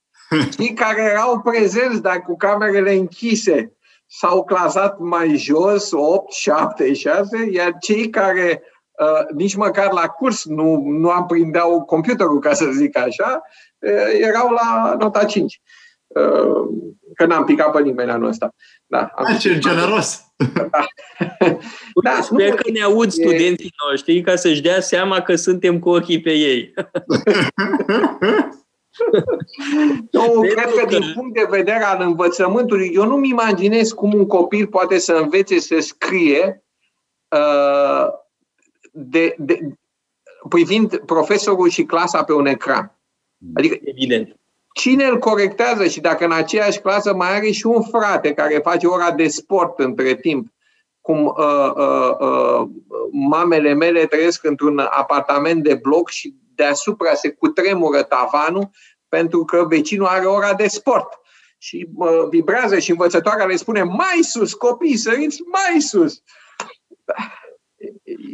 Cei care erau prezenți, dar cu camerele închise, s-au clasat mai jos, 8, 7, 6, iar cei care uh, nici măcar la curs nu, nu aprindeau computerul, ca să zic așa, uh, erau la nota 5. Uh, că n-am picat pe nimeni anul ăsta. Da, am ce generos! Da. da, Sper nu, că ne aud studenții noștri ca să-și dea seama că suntem cu ochii pe ei. Eu cred că din punct de vedere al învățământului, eu nu-mi imaginez cum un copil poate să învețe să scrie uh, de, de, privind profesorul și clasa pe un ecran. Adică, Evident. Cine îl corectează și dacă în aceeași clasă mai are și un frate care face ora de sport între timp, cum uh, uh, uh, mamele mele trăiesc într-un apartament de bloc și deasupra se cutremură tavanul pentru că vecinul are ora de sport. Și uh, vibrează și învățătoarea le spune mai sus, copii, săriți mai sus.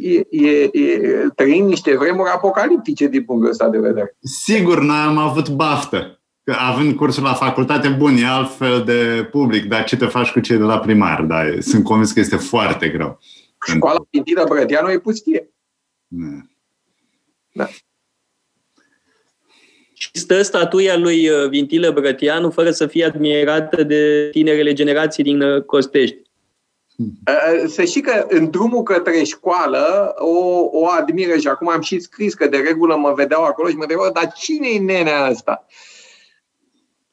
E, e, e, trăim niște vremuri apocaliptice din punctul ăsta de vedere. Sigur, noi am avut baftă. Că având cursul la facultate, bun, e altfel de public, dar ce te faci cu cei de la primar? Da, sunt convins că este foarte greu. Școala Pintilă Brătianu e pustie. Da. Da. Și stă statuia lui uh, Vintilă Brătianu fără să fie admirată de tinerele generații din uh, Costești. Uh, Să știi că în drumul către școală o, o admiră și acum am și scris că de regulă mă vedeau acolo și mă întrebau, dar cine e nenea asta?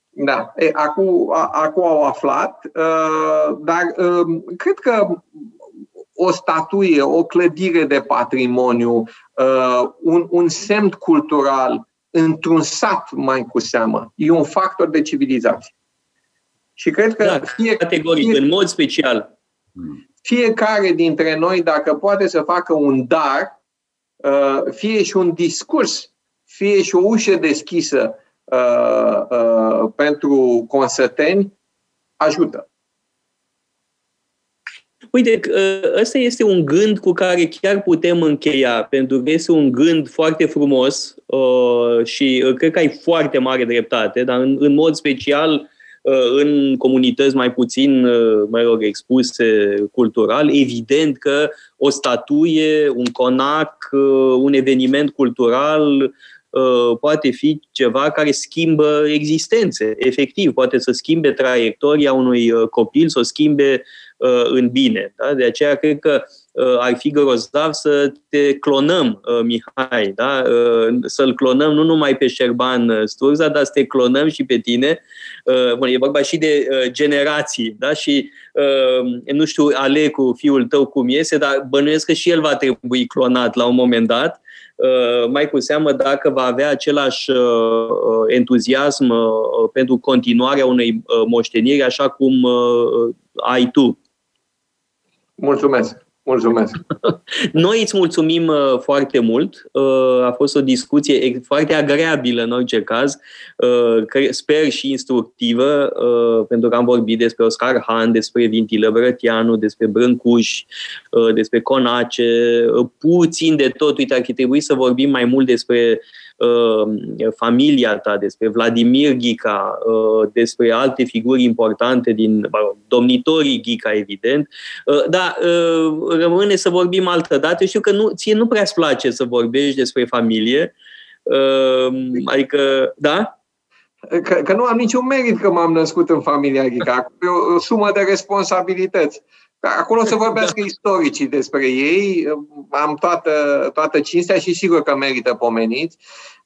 Da, e, acum, a- acum au aflat, uh, dar um, cred că o statuie, o clădire de patrimoniu, uh, un, un semn cultural într-un sat mai cu seamă, e un factor de civilizație. Și cred că Da, fie, categoric, fie, în mod special. fiecare dintre noi, dacă poate să facă un dar, uh, fie și un discurs, fie și o ușă deschisă uh, uh, pentru consăteni, ajută. Uite, ă, ăsta este un gând cu care chiar putem încheia, pentru că este un gând foarte frumos ă, și ă, cred că ai foarte mare dreptate, dar în, în mod special în comunități mai puțin, mă rog, expuse cultural, evident că o statuie, un conac, un eveniment cultural poate fi ceva care schimbă existențe, efectiv, poate să schimbe traiectoria unui copil, să o schimbe uh, în bine. Da? De aceea cred că uh, ar fi grozav să te clonăm, uh, Mihai, da? uh, să-l clonăm nu numai pe Șerban uh, Sturza, dar să te clonăm și pe tine. Uh, bun, e vorba și de uh, generații, da? și uh, nu știu, Alecu, fiul tău, cum iese, dar bănuiesc că și el va trebui clonat la un moment dat, Uh, mai cu seamă dacă va avea același uh, entuziasm uh, pentru continuarea unei moșteniri, așa cum ai tu. Mulțumesc! Mulțumesc! Noi îți mulțumim uh, foarte mult. Uh, a fost o discuție foarte agreabilă în orice caz. Uh, sper și instructivă, pentru că am vorbit despre Oscar Han, despre Vintilă Brătianu, despre Brâncuș, despre Conace, puțin de tot. Uite, ar fi trebuit să vorbim mai mult despre familia ta, despre Vladimir Ghica, despre alte figuri importante din domnitorii Ghica, evident. Da, rămâne să vorbim altă dată. Știu că nu, ție nu prea-ți place să vorbești despre familie. Adică, da? Că, că nu am niciun merit că m-am născut în familia Ghica. E o, o sumă de responsabilități. Acolo să vorbească da. istoricii despre ei, am toată, toată cinstea și sigur că merită pomeniți,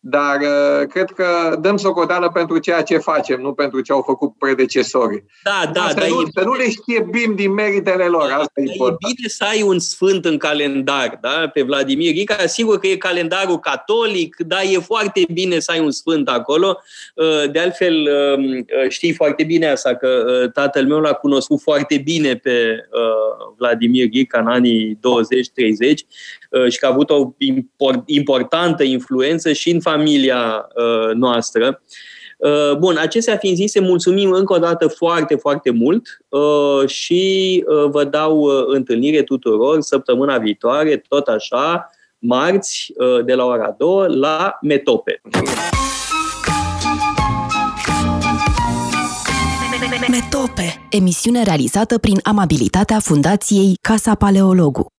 dar uh, cred că dăm socoteală pentru ceea ce facem, nu pentru ce au făcut predecesorii. Da, da, să, da. Nu, e... să nu le știe bim din meritele lor, asta da, e important. E bine să ai un sfânt în calendar, da? pe Vladimir Rica, sigur că e calendarul catolic, dar e foarte bine să ai un sfânt acolo. Uh, de altfel, um, știi foarte bine asta, că uh, tatăl meu l-a cunoscut foarte bine pe Vladimir Ghica în anii 20-30 și că a avut o importantă influență și în familia noastră. Bun, acestea fiind zise, mulțumim încă o dată foarte, foarte mult și vă dau întâlnire tuturor săptămâna viitoare, tot așa, marți, de la ora 2, la Metope. Metope, emisiune realizată prin amabilitatea Fundației Casa Paleologu.